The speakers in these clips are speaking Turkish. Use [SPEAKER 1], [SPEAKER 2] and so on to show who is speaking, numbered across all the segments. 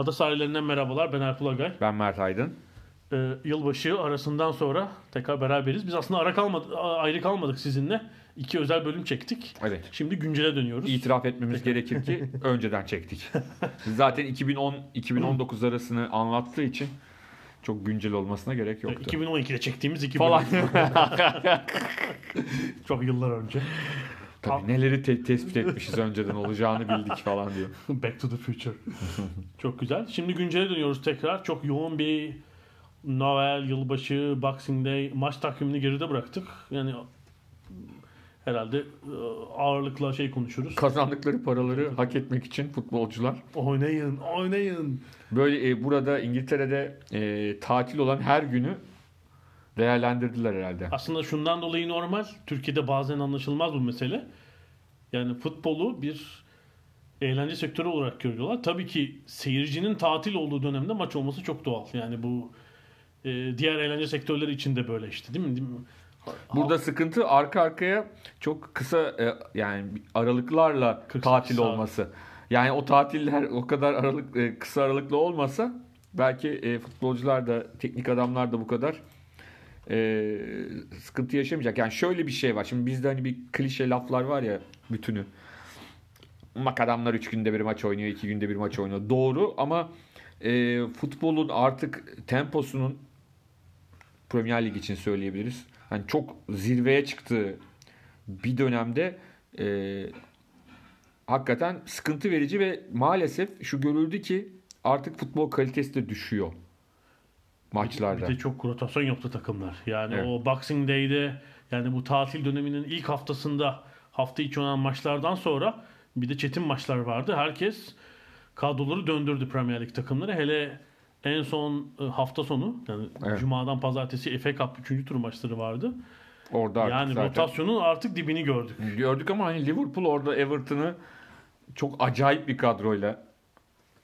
[SPEAKER 1] Ada sahillerinden merhabalar. Ben Alp Ulagay.
[SPEAKER 2] Ben Mert Aydın.
[SPEAKER 1] Ee, yılbaşı arasından sonra tekrar beraberiz. Biz aslında ara kalmadı, ayrı kalmadık sizinle. İki özel bölüm çektik.
[SPEAKER 2] Evet.
[SPEAKER 1] Şimdi güncele dönüyoruz.
[SPEAKER 2] İtiraf etmemiz gerekir ki önceden çektik. Zaten 2010 2019 arasını anlattığı için çok güncel olmasına gerek yoktu.
[SPEAKER 1] 2012'de çektiğimiz iki
[SPEAKER 2] Falan.
[SPEAKER 1] Çok yıllar önce.
[SPEAKER 2] Tabii neleri te- tespit etmişiz önceden olacağını bildik falan diyor.
[SPEAKER 1] Back to the Future. Çok güzel. Şimdi güncele dönüyoruz tekrar. Çok yoğun bir Noel, yılbaşı, Boxing Day maç takvimini geride bıraktık. Yani herhalde e, ağırlıkla şey konuşuruz.
[SPEAKER 2] Kazandıkları paraları hak etmek için futbolcular
[SPEAKER 1] Oynayın, oynayın.
[SPEAKER 2] böyle e, burada İngiltere'de e, tatil olan her günü değerlendirdiler herhalde.
[SPEAKER 1] Aslında şundan dolayı normal. Türkiye'de bazen anlaşılmaz bu mesele. Yani futbolu bir eğlence sektörü olarak görüyorlar. Tabii ki seyircinin tatil olduğu dönemde maç olması çok doğal. Yani bu e, diğer eğlence sektörleri için de böyle işte değil mi? Değil mi?
[SPEAKER 2] Burada sıkıntı arka arkaya çok kısa e, yani aralıklarla
[SPEAKER 1] 48
[SPEAKER 2] tatil
[SPEAKER 1] saat.
[SPEAKER 2] olması. Yani o tatiller o kadar aralık e, kısa aralıklı olmasa belki e, futbolcular da teknik adamlar da bu kadar e, sıkıntı yaşamayacak. Yani şöyle bir şey var. Şimdi bizde hani bir klişe laflar var ya bütünü. Mak adamlar 3 günde bir maç oynuyor, 2 günde bir maç oynuyor. Doğru ama e, futbolun artık temposunun Premier Lig için söyleyebiliriz. Hani çok zirveye çıktığı bir dönemde e, hakikaten sıkıntı verici ve maalesef şu görüldü ki artık futbol kalitesi de düşüyor maçlarda.
[SPEAKER 1] Bir de çok rotasyon yaptı takımlar. Yani
[SPEAKER 2] Evet.
[SPEAKER 1] o Boxing Day'de yani bu tatil döneminin ilk haftasında hafta içi oynanan maçlardan sonra bir de çetin maçlar vardı. Herkes kadroları döndürdü Premier Lig takımları. Hele en son e, hafta sonu yani
[SPEAKER 2] Evet.
[SPEAKER 1] Cuma'dan Pazartesi FA Cup 3. tur maçları vardı.
[SPEAKER 2] Orada artık
[SPEAKER 1] yani
[SPEAKER 2] zaten
[SPEAKER 1] rotasyonun artık dibini gördük.
[SPEAKER 2] gördük ama hani Liverpool orada Everton'ı çok acayip bir kadroyla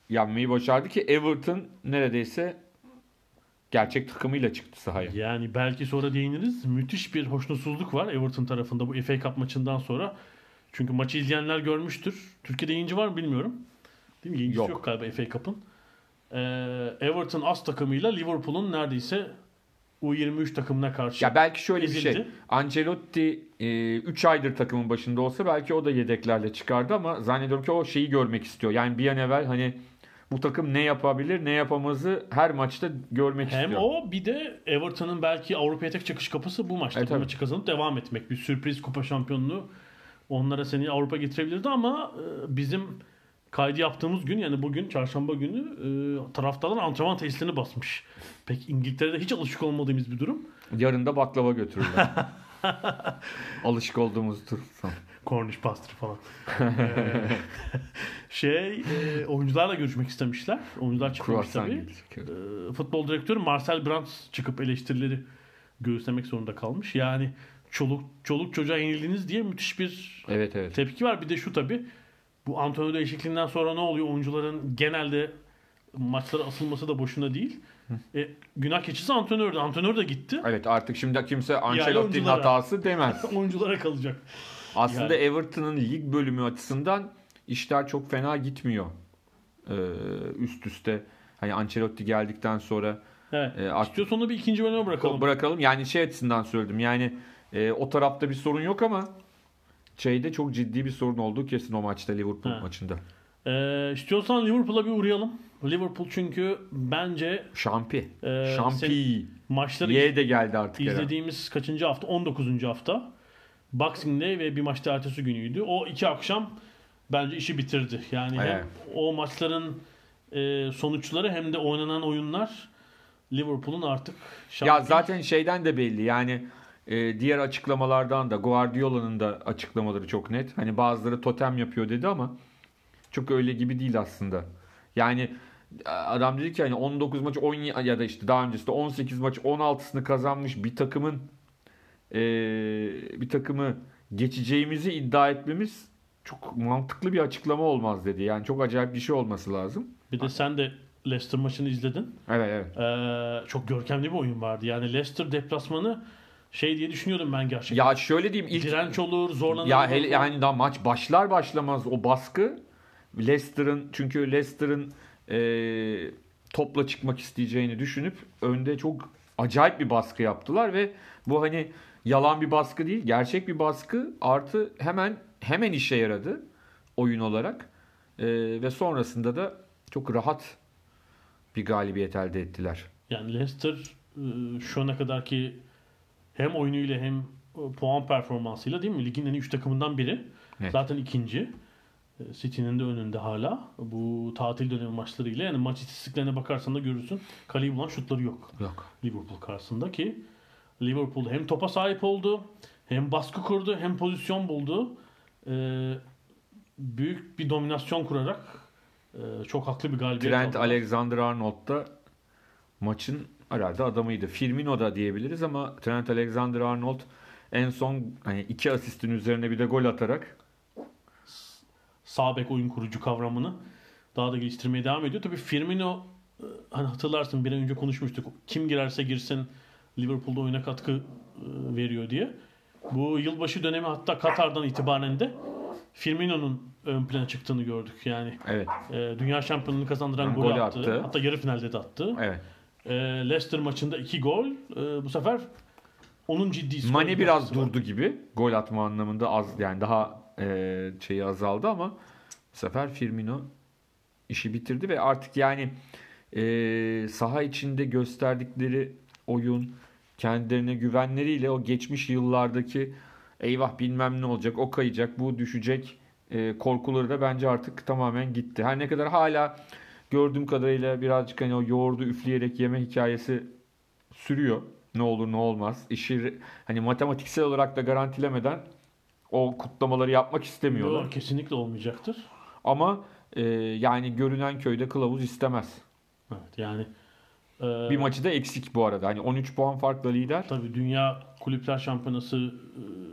[SPEAKER 2] yenmeyi başardı ki Everton neredeyse gerçek takımıyla çıktı sahaya.
[SPEAKER 1] Yani belki sonra değiniriz. Müthiş bir hoşnutsuzluk var Everton tarafında bu FA Cup maçından sonra. Çünkü maçı izleyenler görmüştür. Türkiye'de yayıncı var mı bilmiyorum. Değil mi? Yayıncısı yok,
[SPEAKER 2] Yok.
[SPEAKER 1] galiba FA Cup'ın. Ee, Everton as takımıyla Liverpool'un neredeyse U23 takımına karşı.
[SPEAKER 2] Ya belki şöyle bir şey.
[SPEAKER 1] ezildi.
[SPEAKER 2] Ancelotti 3 aydır takımın başında olsa belki o da yedeklerle çıkardı ama zannediyorum ki o şeyi görmek istiyor. Yani bir an evvel hani bu takım ne yapabilir, ne yapamazı her maçta görmek
[SPEAKER 1] Hem
[SPEAKER 2] istiyor.
[SPEAKER 1] o bir de Everton'ın belki Avrupa'ya tek çıkış kapısı bu maçta.
[SPEAKER 2] Evet,
[SPEAKER 1] bu maçı kazanıp devam etmek. Bir sürpriz kupa şampiyonluğu onlara seni Avrupa getirebilirdi ama e, bizim kaydı yaptığımız gün yani bugün çarşamba günü e, taraftarlar antrenman tesislerini basmış. Pek İngiltere'de hiç alışık olmadığımız bir durum.
[SPEAKER 2] Yarın da baklava götürürler. Alışık olduğumuz tur.
[SPEAKER 1] Cornish pastry falan. Ee, şey e, oyuncularla görüşmek istemişler. Oyuncular
[SPEAKER 2] Kruvasan
[SPEAKER 1] tabii.
[SPEAKER 2] gelecek.
[SPEAKER 1] E, futbol direktörü Marcel Brands çıkıp eleştirileri göğüslemek zorunda kalmış. Yani çoluk çoluk çocuğa yenildiniz diye müthiş bir
[SPEAKER 2] Evet evet.
[SPEAKER 1] tepki var. Bir de şu tabii bu Antonio değişikliğinden sonra ne oluyor? Oyuncuların genelde maçlara asılması da boşuna değil. E, günah keçisi antrenördü. Antrenör de gitti.
[SPEAKER 2] Evet artık şimdi kimse Ancelotti'nin hatası demez.
[SPEAKER 1] Oyunculara kalacak.
[SPEAKER 2] Aslında
[SPEAKER 1] Yani.
[SPEAKER 2] Everton'ın lig bölümü açısından işler çok fena gitmiyor. Ee, üst üste. Hani Ancelotti geldikten sonra
[SPEAKER 1] Evet.
[SPEAKER 2] e,
[SPEAKER 1] İstiyorsan onu bir ikinci bölüme bırakalım.
[SPEAKER 2] bırakalım. Yani şey açısından söyledim. Yani e, o tarafta bir sorun yok ama şeyde çok ciddi bir sorun olduğu kesin o maçta Liverpool
[SPEAKER 1] Ha.
[SPEAKER 2] maçında.
[SPEAKER 1] Ee, istiyorsan Liverpool'a bir uğrayalım. Liverpool çünkü bence
[SPEAKER 2] Şampi.
[SPEAKER 1] Ee,
[SPEAKER 2] Şampi.
[SPEAKER 1] maçları
[SPEAKER 2] Y de geldi artık. herhalde.
[SPEAKER 1] izlediğimiz kaçıncı hafta? 19. hafta. Boxing Day ve bir maçta ertesi günüydü. O iki akşam bence işi bitirdi. Yani hem o maçların e, sonuçları hem de oynanan oyunlar Liverpool'un artık
[SPEAKER 2] Ya
[SPEAKER 1] şampiyon-
[SPEAKER 2] zaten şeyden de belli yani e, diğer açıklamalardan da Guardiola'nın da açıklamaları çok net. Hani bazıları totem yapıyor dedi ama çok öyle gibi değil aslında. Yani adam dedi ki hani 19 maç 10 ya da işte daha öncesinde 18 maç 16'sını kazanmış bir takımın e, bir takımı geçeceğimizi iddia etmemiz çok mantıklı bir açıklama olmaz dedi. Yani çok acayip bir şey olması lazım.
[SPEAKER 1] bir de sen de Leicester maçını izledin.
[SPEAKER 2] Evet evet.
[SPEAKER 1] Ee, çok görkemli bir oyun vardı. Yani Leicester deplasmanı şey diye düşünüyordum ben gerçekten.
[SPEAKER 2] Ya şöyle diyeyim ilk
[SPEAKER 1] Direnç olur, zorlanır.
[SPEAKER 2] Ya hele yani daha maç başlar başlamaz o baskı Leicester'ın çünkü Leicester'ın e, topla çıkmak isteyeceğini düşünüp önde çok acayip bir baskı yaptılar ve bu hani yalan bir baskı değil gerçek bir baskı artı hemen hemen işe yaradı oyun olarak E, ve sonrasında da çok rahat bir galibiyet elde ettiler.
[SPEAKER 1] Yani Leicester e, şu ana kadarki hem oyunuyla hem e, puan performansıyla değil mi? Ligin en iyi 3 takımından biri.
[SPEAKER 2] Evet.
[SPEAKER 1] Zaten ikinci. E, City'nin de önünde hala. Bu tatil dönemi maçlarıyla. Yani maç istatistiklerine bakarsan da görürsün. Kaleyi bulan şutları yok.
[SPEAKER 2] Yok.
[SPEAKER 1] Liverpool karşısında ki Liverpool hem topa sahip oldu, hem baskı kurdu, hem pozisyon buldu. E, büyük bir dominasyon kurarak e, çok haklı bir galibiyet
[SPEAKER 2] Trent
[SPEAKER 1] aldılar.
[SPEAKER 2] Alexander-Arnold da maçın herhalde adamıydı. Firmino da diyebiliriz ama Trent Alexander-Arnold en son hani iki asistin üzerine bir de gol atarak
[SPEAKER 1] sağ bek oyun kurucu kavramını daha da geliştirmeye devam ediyor. Tabii Firmino e, hani hatırlarsın bir an önce konuşmuştuk. Kim girerse girsin Liverpool'da oyuna katkı e, veriyor diye. Bu yılbaşı dönemi hatta Katar'dan itibaren de Firmino'nun ön plana çıktığını gördük. Yani
[SPEAKER 2] evet
[SPEAKER 1] e, dünya şampiyonluğunu kazandıran
[SPEAKER 2] Golü
[SPEAKER 1] golü attı.
[SPEAKER 2] attı.
[SPEAKER 1] Hatta yarı finalde de attı.
[SPEAKER 2] evet.
[SPEAKER 1] E, Leicester maçında iki gol. E, bu sefer onun ciddi
[SPEAKER 2] Mane biraz
[SPEAKER 1] katkısı var.
[SPEAKER 2] durdu gibi gol atma anlamında az yani daha e, şeyi azaldı ama bu sefer Firmino işi bitirdi ve artık yani e, saha içinde gösterdikleri oyun kendilerine güvenleriyle o geçmiş yıllardaki eyvah bilmem ne olacak o kayacak bu düşecek e, korkuları da bence artık tamamen gitti. Her ne kadar hala gördüğüm kadarıyla birazcık hani o yoğurdu üfleyerek yeme hikayesi sürüyor. Ne olur ne olmaz. İşi hani matematiksel olarak da garantilemeden o kutlamaları yapmak istemiyorlar.
[SPEAKER 1] Yok, kesinlikle olmayacaktır.
[SPEAKER 2] Ama e, yani görünen köyde kılavuz istemez.
[SPEAKER 1] Evet yani e,
[SPEAKER 2] Bir maçı da eksik bu arada. Hani 13 puan farkla lider.
[SPEAKER 1] Tabii Dünya Kulüpler Şampiyonası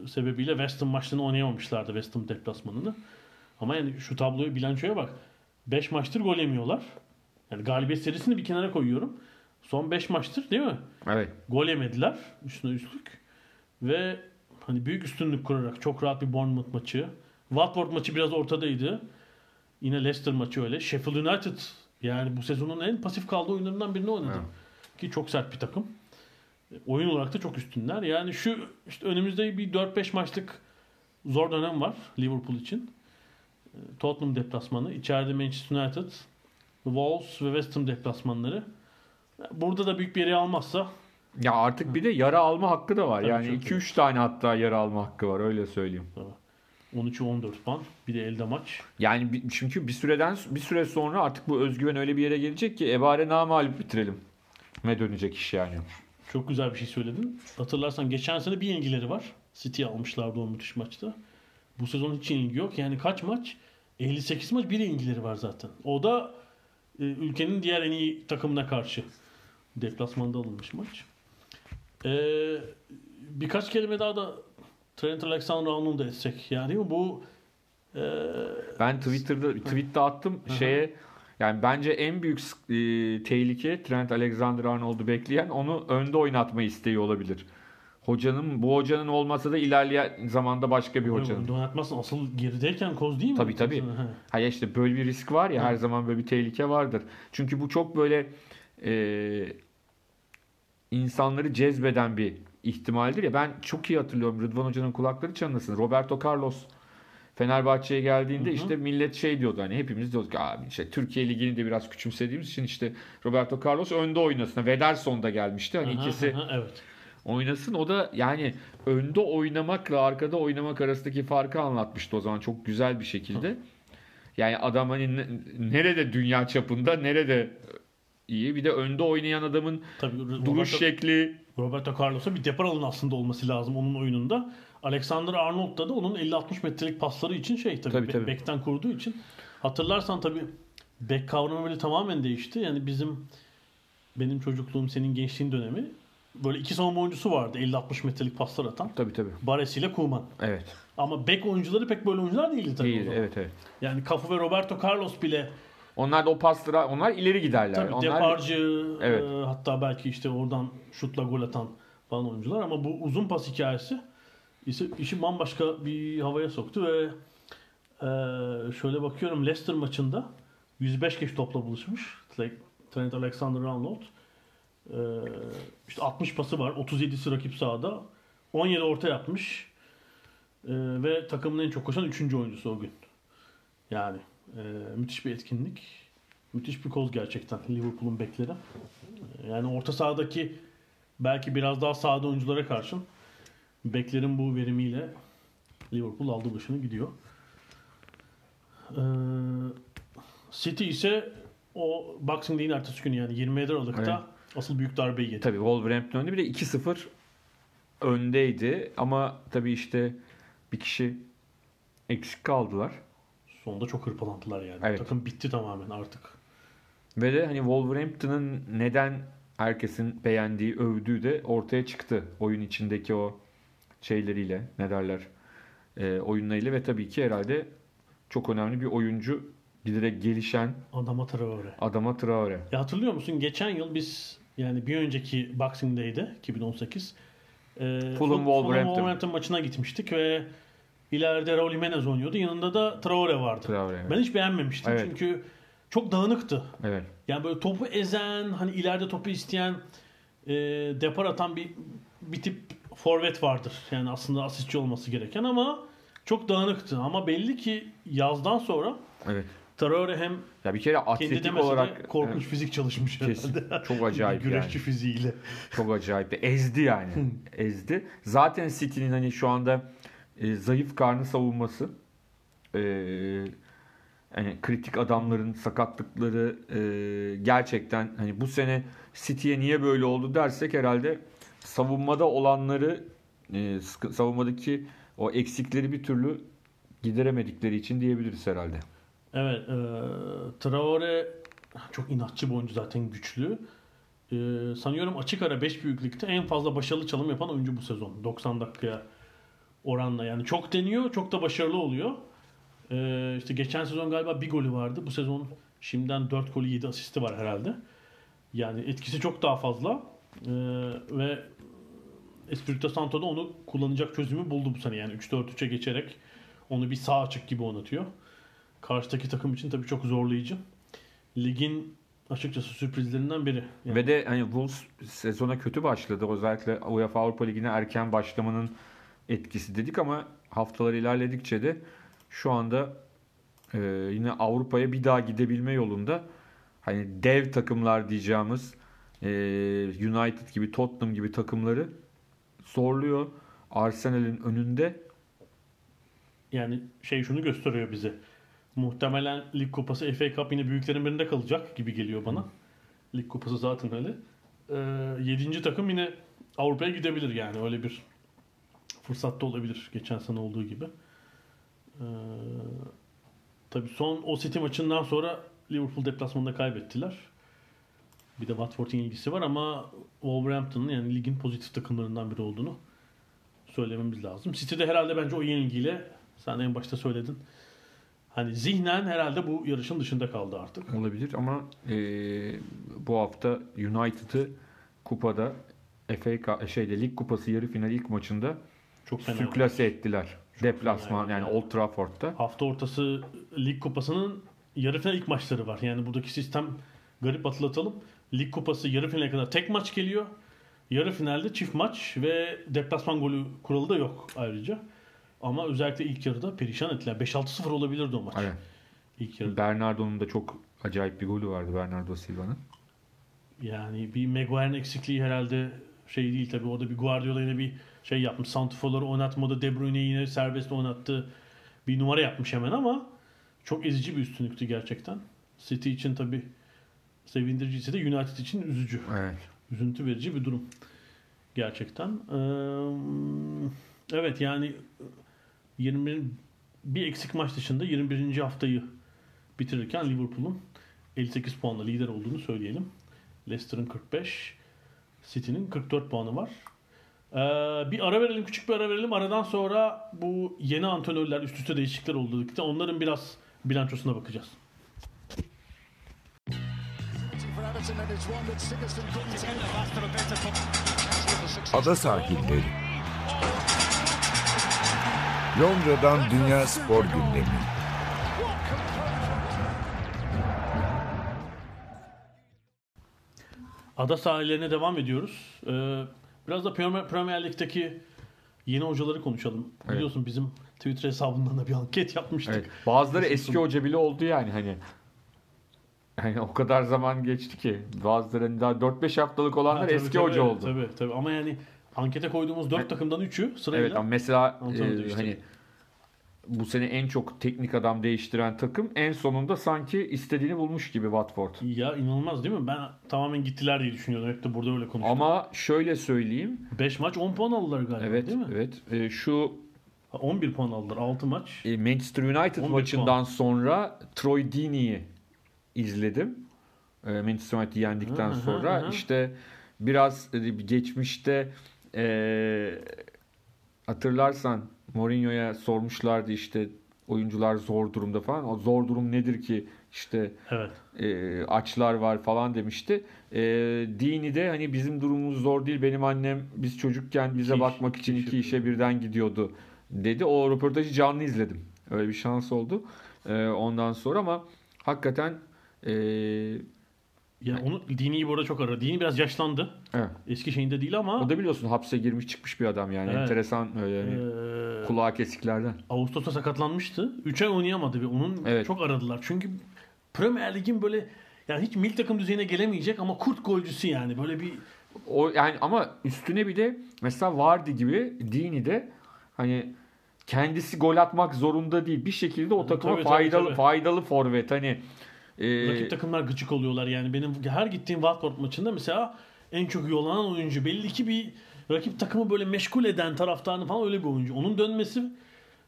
[SPEAKER 1] e, sebebiyle West Ham maçlarını oynayamamışlardı West Ham deplasmanını. Ama yani şu tabloyu bilançoya bak. 5 maçtır gol yemiyorlar. Yani galibiyet serisini bir kenara koyuyorum. Son 5 maçtır değil mi?
[SPEAKER 2] Evet.
[SPEAKER 1] Gol yemediler üstüne üstlük. Ve hani büyük üstünlük kurarak çok rahat bir Bournemouth maçı. Watford maçı biraz ortadaydı. Yine Leicester maçı öyle. Sheffield United yani bu sezonun en pasif kaldığı oyunlarından birini oynadı.
[SPEAKER 2] Evet.
[SPEAKER 1] Ki çok sert bir takım. E, Oyun olarak da çok üstünler. Yani şu işte önümüzde bir 4-5 maçlık zor dönem var Liverpool için. E, Tottenham deplasmanı, içeride Manchester United, Wolves ve West Ham deplasmanları. Burada da büyük bir yere almazsa
[SPEAKER 2] Ya artık bir de yara alma hakkı da var.
[SPEAKER 1] Tabii
[SPEAKER 2] yani
[SPEAKER 1] çok
[SPEAKER 2] 2-3 tane hatta yara alma hakkı var öyle söyleyeyim.
[SPEAKER 1] 13'ü 14 puan. Bir de elde maç.
[SPEAKER 2] Yani bir- çünkü bir süreden bir süre sonra artık bu özgüven öyle bir yere gelecek ki ebare namalip bitirelim. Me dönecek iş yani.
[SPEAKER 1] Çok güzel bir şey söyledin. Hatırlarsan geçen sene bir yenilgileri var. City almışlardı o müthiş maçta. Bu sezon hiç yenilgi yok. Yani kaç maç? 58 maç bir yenilgileri var zaten. O da e, ülkenin diğer en iyi takımına karşı. Deplasmanda alınmış maç. E, birkaç kelime daha da Trent Alexander-Arnold'u da etsek. Yani değil mi? Bu e,
[SPEAKER 2] Ben Twitter'da tweette attım şeye yani bence en büyük e, tehlike Trent Alexander-Arnold'u bekleyen onu önde oynatma isteği olabilir. Hocanın bu hocanın olmasa da ilerleyen zamanda başka bir hocanın.
[SPEAKER 1] Donatmasın asıl gerideyken koz değil mi?
[SPEAKER 2] Tabii, tabii. Hayır işte böyle bir risk var ya her zaman böyle bir tehlike vardır. Çünkü bu çok böyle e, insanları cezbeden bir ihtimaldir ya. Ben çok iyi hatırlıyorum Rıdvan Hoca'nın kulakları çınlasın. Roberto Carlos Fenerbahçe'ye geldiğinde işte millet şey diyordu hani hepimiz diyorduk ki abi işte Türkiye Ligi'ni de biraz küçümsediğimiz için işte Roberto Carlos önde oynasın. Vederson da gelmişti. Hani
[SPEAKER 1] Aha,
[SPEAKER 2] ikisi
[SPEAKER 1] aha, evet.
[SPEAKER 2] oynasın. O da yani önde oynamakla arkada oynamak arasındaki farkı anlatmıştı o zaman çok güzel bir şekilde. Yani adam hani ne- nerede dünya çapında nerede iyi bir de önde oynayan adamın
[SPEAKER 1] Tabii
[SPEAKER 2] duruş
[SPEAKER 1] Roberto,
[SPEAKER 2] şekli
[SPEAKER 1] Roberto Carlos'a bir depar alanı aslında olması lazım onun oyununda. Alexander Arnold'da da onun 50-60 metrelik pasları için şey tabii,
[SPEAKER 2] Tabii, tabii.
[SPEAKER 1] bekten kurduğu için. Hatırlarsan tabii bek kavramı böyle tamamen değişti. Yani bizim benim çocukluğum senin gençliğin dönemi böyle iki savunma oyuncusu vardı 50-60 metrelik paslar atan.
[SPEAKER 2] tabii tabii.
[SPEAKER 1] Bares ile Koeman.
[SPEAKER 2] Evet.
[SPEAKER 1] Ama bek oyuncuları pek böyle oyuncular değildi tabii o
[SPEAKER 2] Değil,
[SPEAKER 1] zaman.
[SPEAKER 2] evet evet.
[SPEAKER 1] Yani Cafu ve Roberto Carlos bile
[SPEAKER 2] Onlar da o paslara onlar ileri giderler.
[SPEAKER 1] tabii
[SPEAKER 2] onlar
[SPEAKER 1] deparcı
[SPEAKER 2] Evet.
[SPEAKER 1] e, hatta belki işte oradan şutla gol atan falan oyuncular ama bu uzun pas hikayesi ise işi bambaşka bir havaya soktu ve e, şöyle bakıyorum Leicester maçında 105 kez topla buluşmuş Trent- Alexander-Arnold. E, işte 60 pası var. 37'si rakip sahada. 17 orta yapmış. E, ve takımın en çok koşan 3. oyuncusu o gün. Yani e, müthiş bir etkinlik. Müthiş bir koz gerçekten Liverpool'un bekleri. E, Yani orta sahadaki belki biraz daha sahada oyunculara karşın beklerin bu verimiyle Liverpool aldı başını gidiyor. Ee, City ise o Boxing Day'in ertesi günü yani 27 Aralık'ta
[SPEAKER 2] Evet.
[SPEAKER 1] asıl büyük darbeyi yedi.
[SPEAKER 2] Tabii Wolverhampton önde bir de 2-0 öndeydi ama tabii işte bir kişi eksik kaldılar.
[SPEAKER 1] Sonunda çok hırpalandılar yani.
[SPEAKER 2] Evet.
[SPEAKER 1] Takım bitti tamamen artık.
[SPEAKER 2] Ve de hani Wolverhampton'ın neden herkesin beğendiği, övdüğü de ortaya çıktı. Oyun içindeki o şeyleriyle, ne derler, e, oyunlarıyla ve tabii ki herhalde çok önemli bir oyuncu giderek gelişen
[SPEAKER 1] Adama Traore.
[SPEAKER 2] Adama Traore.
[SPEAKER 1] Ya hatırlıyor musun? Geçen yıl biz yani bir önceki Boxing Day'de 2018 e, Ful-
[SPEAKER 2] Wolverhampton.
[SPEAKER 1] Wolverhampton maçına gitmiştik ve ileride Raul Jimenez oynuyordu. Yanında da Traore vardı.
[SPEAKER 2] Traore. evet.
[SPEAKER 1] Ben hiç beğenmemiştim
[SPEAKER 2] Evet.
[SPEAKER 1] çünkü çok dağınıktı.
[SPEAKER 2] Evet.
[SPEAKER 1] Yani böyle topu ezen, hani ileride topu isteyen, e, depar atan bir bir tip forvet vardır. Yani aslında asistçi olması gereken ama çok dağınıktı. Ama belli ki yazdan sonra
[SPEAKER 2] Evet.
[SPEAKER 1] Traore hem
[SPEAKER 2] Ya bir kere atletik olarak
[SPEAKER 1] korkunç fizik çalışmış
[SPEAKER 2] Kesin.
[SPEAKER 1] herhalde.
[SPEAKER 2] Çok acayip
[SPEAKER 1] güreşçi
[SPEAKER 2] yani.
[SPEAKER 1] fiziğiyle.
[SPEAKER 2] Çok acayip. Ezdi yani. Ezdi. Zaten City'nin hani şu anda e, zayıf karnı savunması e, hani kritik adamların sakatlıkları e, gerçekten hani bu sene City'ye niye böyle oldu dersek herhalde savunmada olanları e, savunmadaki o eksikleri bir türlü gideremedikleri için diyebiliriz herhalde.
[SPEAKER 1] Evet, e, Traore çok inatçı bir oyuncu zaten güçlü. E, sanıyorum açık ara 5 büyüklükte en fazla başarılı çalım yapan oyuncu bu sezon. 90 dakikaya oranla yani çok deniyor, çok da başarılı oluyor. E, işte geçen sezon galiba bir golü vardı. Bu sezon şimdiden 4 golü 7 asisti var herhalde. Yani etkisi çok daha fazla. E, ve Espirito Santo da onu kullanacak çözümü buldu bu sene. Yani 3-4-3'e geçerek onu bir sağ açık gibi oynatıyor. Karşıdaki takım için tabii çok zorlayıcı. Ligin açıkçası sürprizlerinden biri. Yani
[SPEAKER 2] Ve de hani Wolves sezona kötü başladı. Özellikle UEFA Avrupa Ligi'ne erken başlamanın etkisi dedik ama haftalar ilerledikçe de şu anda e, yine Avrupa'ya bir daha gidebilme yolunda hani dev takımlar diyeceğimiz e, United gibi Tottenham gibi takımları zorluyor. Arsenal'in önünde
[SPEAKER 1] yani şey şunu gösteriyor bize. Muhtemelen Lig Kupası FA Cup yine büyüklerin birinde kalacak gibi geliyor bana. Lig Kupası zaten öyle. Ee, yedinci takım yine Avrupa'ya gidebilir yani öyle bir fırsat da olabilir geçen sene olduğu gibi. Ee, tabii son o City maçından sonra Liverpool deplasmanında kaybettiler. Bir de Watford'un ilgisi var ama Wolverhampton'ın yani ligin pozitif takımlarından biri olduğunu söylememiz lazım. City de herhalde bence o yenilgiyle sen en başta söyledin. Hani zihnen herhalde bu yarışın dışında kaldı artık.
[SPEAKER 2] olabilir ama e, bu hafta United'ı kupada FA şeyde Lig Kupası yarı final ilk maçında
[SPEAKER 1] Çok fena.
[SPEAKER 2] sürklase ettiler. Deplasman
[SPEAKER 1] fena
[SPEAKER 2] yani. Old Trafford'da.
[SPEAKER 1] Hafta ortası Lig Kupası'nın yarı final ilk maçları var. Yani buradaki sistem garip hatırlatalım. Lig Kupası yarı finale kadar tek maç geliyor. Yarı finalde çift maç ve deplasman golü kuralı da yok ayrıca. Ama özellikle ilk yarıda perişan ettiler. 5-6-0 olabilirdi o maç.
[SPEAKER 2] Evet.
[SPEAKER 1] İlk yarıda.
[SPEAKER 2] Bernardo'nun da çok acayip bir golü vardı Bernardo Silva'nın.
[SPEAKER 1] Yani bir Maguire'ın eksikliği herhalde şey değil tabii. Orada bir Guardiola yine bir şey yapmış. Santifor'ları oynatmadı. De Bruyne'yi yine serbest oynattı. Bir numara yapmış hemen ama çok ezici bir üstünlüktü gerçekten. City için tabii sevindiriciyse de United için üzücü.
[SPEAKER 2] Evet.
[SPEAKER 1] Üzüntü verici bir durum. Gerçekten. Ee, evet yani 21 bir eksik maç dışında 21. haftayı bitirirken Liverpool'un 58 puanla lider olduğunu söyleyelim. Leicester'ın 45, City'nin 44 puanı var. Ee, bir ara verelim, küçük bir ara verelim. Aradan sonra bu yeni antrenörler, üst üste değişiklikler oldu dedik de onların biraz bilançosuna bakacağız.
[SPEAKER 3] Ada sahilleri. Londra'dan Dünya Spor Gündemi.
[SPEAKER 1] Ada sahillerine devam ediyoruz. Ee, biraz da Premier, Premier Lig'deki yeni hocaları konuşalım.
[SPEAKER 2] Evet.
[SPEAKER 1] Biliyorsun bizim Twitter hesabından da bir anket yapmıştık.
[SPEAKER 2] Evet. Bazıları
[SPEAKER 1] Nasıl
[SPEAKER 2] eski hoca bile oldu yani hani. Yani o kadar zaman geçti ki. Bazılarının daha 4-5 haftalık olanlar
[SPEAKER 1] Ha, tabii,
[SPEAKER 2] eski
[SPEAKER 1] tabii,
[SPEAKER 2] hoca oldu.
[SPEAKER 1] Tabii tabii ama yani ankete koyduğumuz 4
[SPEAKER 2] Evet.
[SPEAKER 1] takımdan 3'ü sırayla
[SPEAKER 2] Evet ama mesela e, hani bu sene en çok teknik adam değiştiren takım en sonunda sanki istediğini bulmuş gibi Watford.
[SPEAKER 1] ya inanılmaz değil mi? Ben tamamen gittiler diye düşünüyordum. Hep de burada öyle konuştuk.
[SPEAKER 2] Ama şöyle söyleyeyim.
[SPEAKER 1] 5 maç 10 puan aldılar galiba
[SPEAKER 2] Evet,
[SPEAKER 1] değil mi?
[SPEAKER 2] evet. E, şu
[SPEAKER 1] Ha, 11 puan aldılar 6 maç.
[SPEAKER 2] e, Manchester United
[SPEAKER 1] 11
[SPEAKER 2] maçından
[SPEAKER 1] puan.
[SPEAKER 2] sonra Troy Deeney'i izledim. E, Manchester United'i yendikten
[SPEAKER 1] Hı hı
[SPEAKER 2] sonra
[SPEAKER 1] hı.
[SPEAKER 2] işte biraz e, geçmişte e, hatırlarsan Mourinho'ya sormuşlardı işte oyuncular zor durumda falan. O zor durum nedir ki işte
[SPEAKER 1] Evet.
[SPEAKER 2] e, açlar var falan demişti. E, Dini de hani bizim durumumuz zor değil. Benim annem biz çocukken bize
[SPEAKER 1] İki iş-
[SPEAKER 2] bakmak için
[SPEAKER 1] iki iş
[SPEAKER 2] iki işe birden gidiyordu dedi. O röportajı canlı izledim. Öyle bir şans oldu. E, ondan sonra ama hakikaten e,
[SPEAKER 1] Ya onu Dini'yi bu arada çok aradı. Dini biraz yaşlandı.
[SPEAKER 2] evet.
[SPEAKER 1] Eski şeyinde değil ama
[SPEAKER 2] o da biliyorsun hapse girmiş çıkmış bir adam yani.
[SPEAKER 1] Evet.
[SPEAKER 2] Enteresan öyle yani
[SPEAKER 1] eee,
[SPEAKER 2] kulağı kesiklerden.
[SPEAKER 1] Ağustos'ta sakatlanmıştı. 3 ay oynayamadı ve onun
[SPEAKER 2] Evet.
[SPEAKER 1] çok aradılar. Çünkü Premier Lig'in böyle yani hiç milli takım düzeyine gelemeyecek ama kurt golcüsü yani. Böyle bir
[SPEAKER 2] O yani ama üstüne bir de mesela Vardy gibi Dini de hani kendisi gol atmak zorunda değil. Bir şekilde o takıma
[SPEAKER 1] Tabii, tabii,
[SPEAKER 2] faydalı
[SPEAKER 1] tabii.
[SPEAKER 2] faydalı forvet hani e,
[SPEAKER 1] rakip takımlar gıcık oluyorlar. Yani benim her gittiğim Watford maçında mesela en çok olan oyuncu belli ki bir rakip takımı böyle meşgul eden taraftarını falan öyle bir oyuncu. Onun dönmesi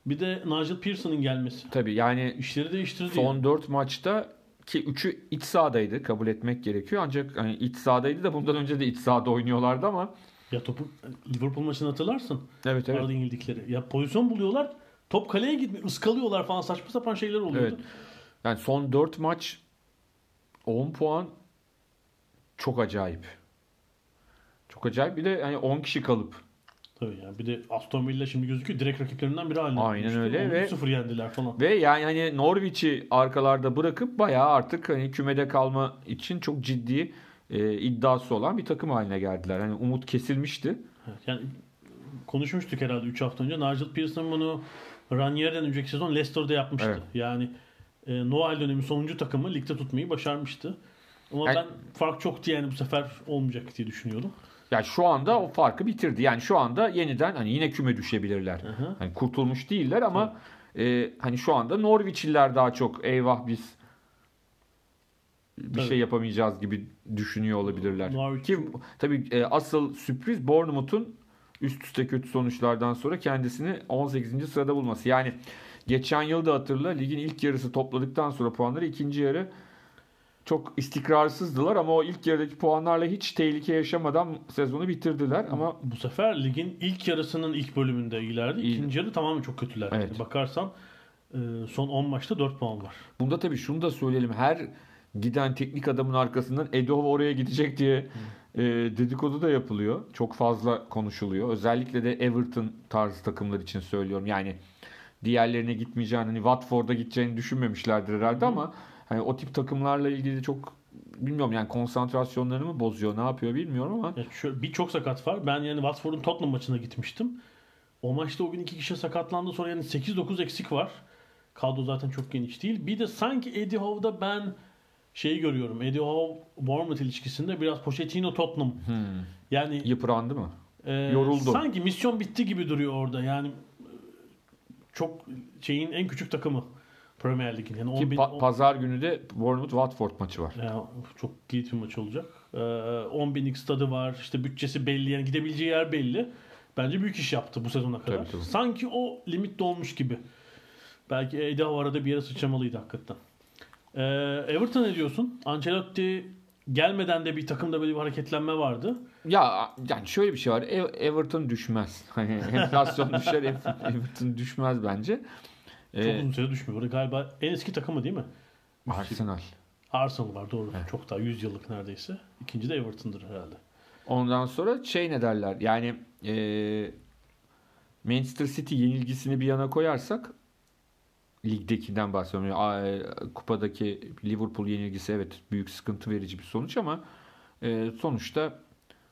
[SPEAKER 1] bir de Nigel Pearson'ın gelmesi.
[SPEAKER 2] tabii yani
[SPEAKER 1] İşleri değiştirdi.
[SPEAKER 2] son
[SPEAKER 1] yani.
[SPEAKER 2] 4 maçta ki 3'ü iç sahadaydı kabul etmek gerekiyor. Ancak hani iç sahadaydı da bundan önce de iç sahada oynuyorlardı ama
[SPEAKER 1] Ya topu Liverpool maçını hatırlarsın.
[SPEAKER 2] evet evet.
[SPEAKER 1] Arada yenildikleri. Ya pozisyon buluyorlar. Top kaleye gitmiyor. ıskalıyorlar falan saçma sapan şeyler oluyordu.
[SPEAKER 2] Evet. Yani son 4 maç 10 puan çok acayip. Çok acayip. Bir de hani 10 kişi kalıp
[SPEAKER 1] Tabii yani bir de Aston Villa şimdi gözüküyor direkt rakiplerinden biri haline.
[SPEAKER 2] Aynen
[SPEAKER 1] gelmişti.
[SPEAKER 2] öyle ve-
[SPEAKER 1] 10-0 yendiler falan.
[SPEAKER 2] Ve yani hani Norwich'i arkalarda bırakıp bayağı artık hani kümede kalma için çok ciddi e, iddiası olan bir takım haline geldiler. Hani umut kesilmişti.
[SPEAKER 1] Evet, Yani konuşmuştuk herhalde 3 hafta önce. Nigel Pearson bunu Ranieri'den önceki sezon Leicester'da yapmıştı.
[SPEAKER 2] Evet.
[SPEAKER 1] Yani e, Noel dönemi sonuncu takımı ligde tutmayı başarmıştı. Ama
[SPEAKER 2] Yani-
[SPEAKER 1] ben fark çoktu yani bu sefer olmayacak diye düşünüyordum.
[SPEAKER 2] Yani şu anda o farkı bitirdi. Yani şu anda yeniden hani yine küme düşebilirler.
[SPEAKER 1] Hı hı.
[SPEAKER 2] Hani kurtulmuş değiller ama e, hani şu anda Norwich'liler daha çok eyvah biz bir
[SPEAKER 1] Tabii.
[SPEAKER 2] şey yapamayacağız gibi düşünüyor olabilirler.
[SPEAKER 1] Norwich-
[SPEAKER 2] Ki tabii e, asıl sürpriz Bournemouth'un üst üste kötü sonuçlardan sonra kendisini 18. sırada bulması. Yani geçen yıl da hatırla ligin ilk yarısı topladıktan sonra puanları ikinci yarı çok istikrarsızdılar ama o ilk yarıdaki puanlarla hiç tehlike yaşamadan sezonu bitirdiler ama
[SPEAKER 1] Bu sefer ligin ilk yarısının ilk bölümünde ileride.
[SPEAKER 2] İyi.
[SPEAKER 1] İkinci yarı tamamen çok kötüler.
[SPEAKER 2] Evet.
[SPEAKER 1] Yani bakarsan e, son 10 maçta 4 puan var.
[SPEAKER 2] Bunda tabii şunu da söyleyelim. Her giden teknik adamın arkasından Edoho oraya gidecek diye e, dedikodu da yapılıyor. Çok fazla konuşuluyor. Özellikle de Everton tarzı takımlar için söylüyorum. Yani diğerlerine gitmeyeceğini, hani Watford'a gideceğini düşünmemişlerdir herhalde ama hani o tip takımlarla ilgili çok bilmiyorum yani konsantrasyonlarını mı bozuyor, ne yapıyor bilmiyorum ama
[SPEAKER 1] şu- Birçok sakat var. Ben yani Watford'un Tottenham maçına gitmiştim. O maçta o gün iki kişi sakatlandı sonra yani 8-9 eksik var. Kadro zaten çok geniş değil. Bir de sanki Eddie Howe'da ben şeyi görüyorum. Eddie Howe Bournemouth ilişkisinde biraz Pochettino Tottenham. Yani
[SPEAKER 2] Yıprandı mı?
[SPEAKER 1] e,
[SPEAKER 2] yoruldu.
[SPEAKER 1] Sanki misyon bitti gibi duruyor orada. Yani çok şeyin en küçük takımı Premier Lig'in. Yani
[SPEAKER 2] Ki
[SPEAKER 1] 10 bin,
[SPEAKER 2] pa- pazar günü de Bournemouth Watford maçı var.
[SPEAKER 1] ya, çok kilit bir maç olacak. Ee, 10 binlik stadı var. İşte bütçesi belli. Yani gidebileceği yer belli. Bence büyük iş yaptı bu sezona kadar.
[SPEAKER 2] Tabii, tabii.
[SPEAKER 1] Sanki o limit dolmuş gibi. Belki Eddie Howe arada bir yere sıçramalıydı hakikaten. Ee, Everton ne diyorsun? Ancelotti gelmeden de bir takımda böyle bir hareketlenme vardı.
[SPEAKER 2] Ya yani şöyle bir şey var. Ev- Everton düşmez. Hani enflasyon düşer, Ev- Everton düşmez bence.
[SPEAKER 1] Çok
[SPEAKER 2] Ee,
[SPEAKER 1] uzun süre düşmüyor. Galiba en eski takımı değil mi?
[SPEAKER 2] Arsenal.
[SPEAKER 1] Arsenal var doğru. Çok daha 100 yıllık neredeyse. İkinci de Everton'dır herhalde.
[SPEAKER 2] Ondan sonra şey ne derler? Yani e, Manchester City yenilgisini bir yana koyarsak ligdekinden bahsediyorum. A- e, Kupadaki Liverpool yenilgisi evet büyük sıkıntı verici bir sonuç ama e, sonuçta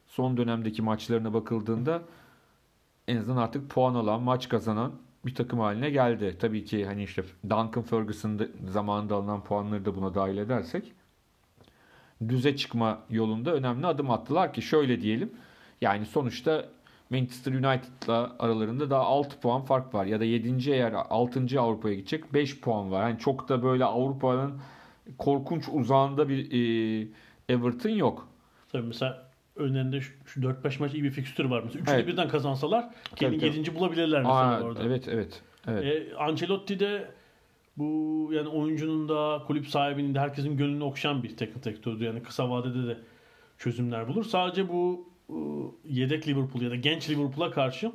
[SPEAKER 2] son dönemdeki maçlarına bakıldığında en azından artık puan alan, maç kazanan bir takım haline geldi. Tabii ki hani işte Duncan Ferguson'ın da- zamanında alınan puanları da buna dahil edersek düze çıkma yolunda önemli adım attılar ki şöyle diyelim. Yani sonuçta Manchester United'la aralarında daha 6 puan fark var ya da 7. eğer 6. Avrupa'ya gidecek 5 puan var. Yani çok da böyle Avrupa'nın korkunç uzağında bir e, Everton yok.
[SPEAKER 1] Tabii mesela önlerinde şu şu 4-5 maç iyi bir fikstür var. Mesela üçünü
[SPEAKER 2] Evet.
[SPEAKER 1] birden kazansalar kendini
[SPEAKER 2] tabii.
[SPEAKER 1] 7. bulabilirler mesela
[SPEAKER 2] Aa,
[SPEAKER 1] orada.
[SPEAKER 2] evet evet. Evet.
[SPEAKER 1] E, Ancelotti de bu yani oyuncunun da kulüp sahibinin de herkesin gönlünü okşayan bir teknik direktördü. Yani kısa vadede de çözümler bulur. Sadece bu yedek Liverpool ya da genç Liverpool'a karşı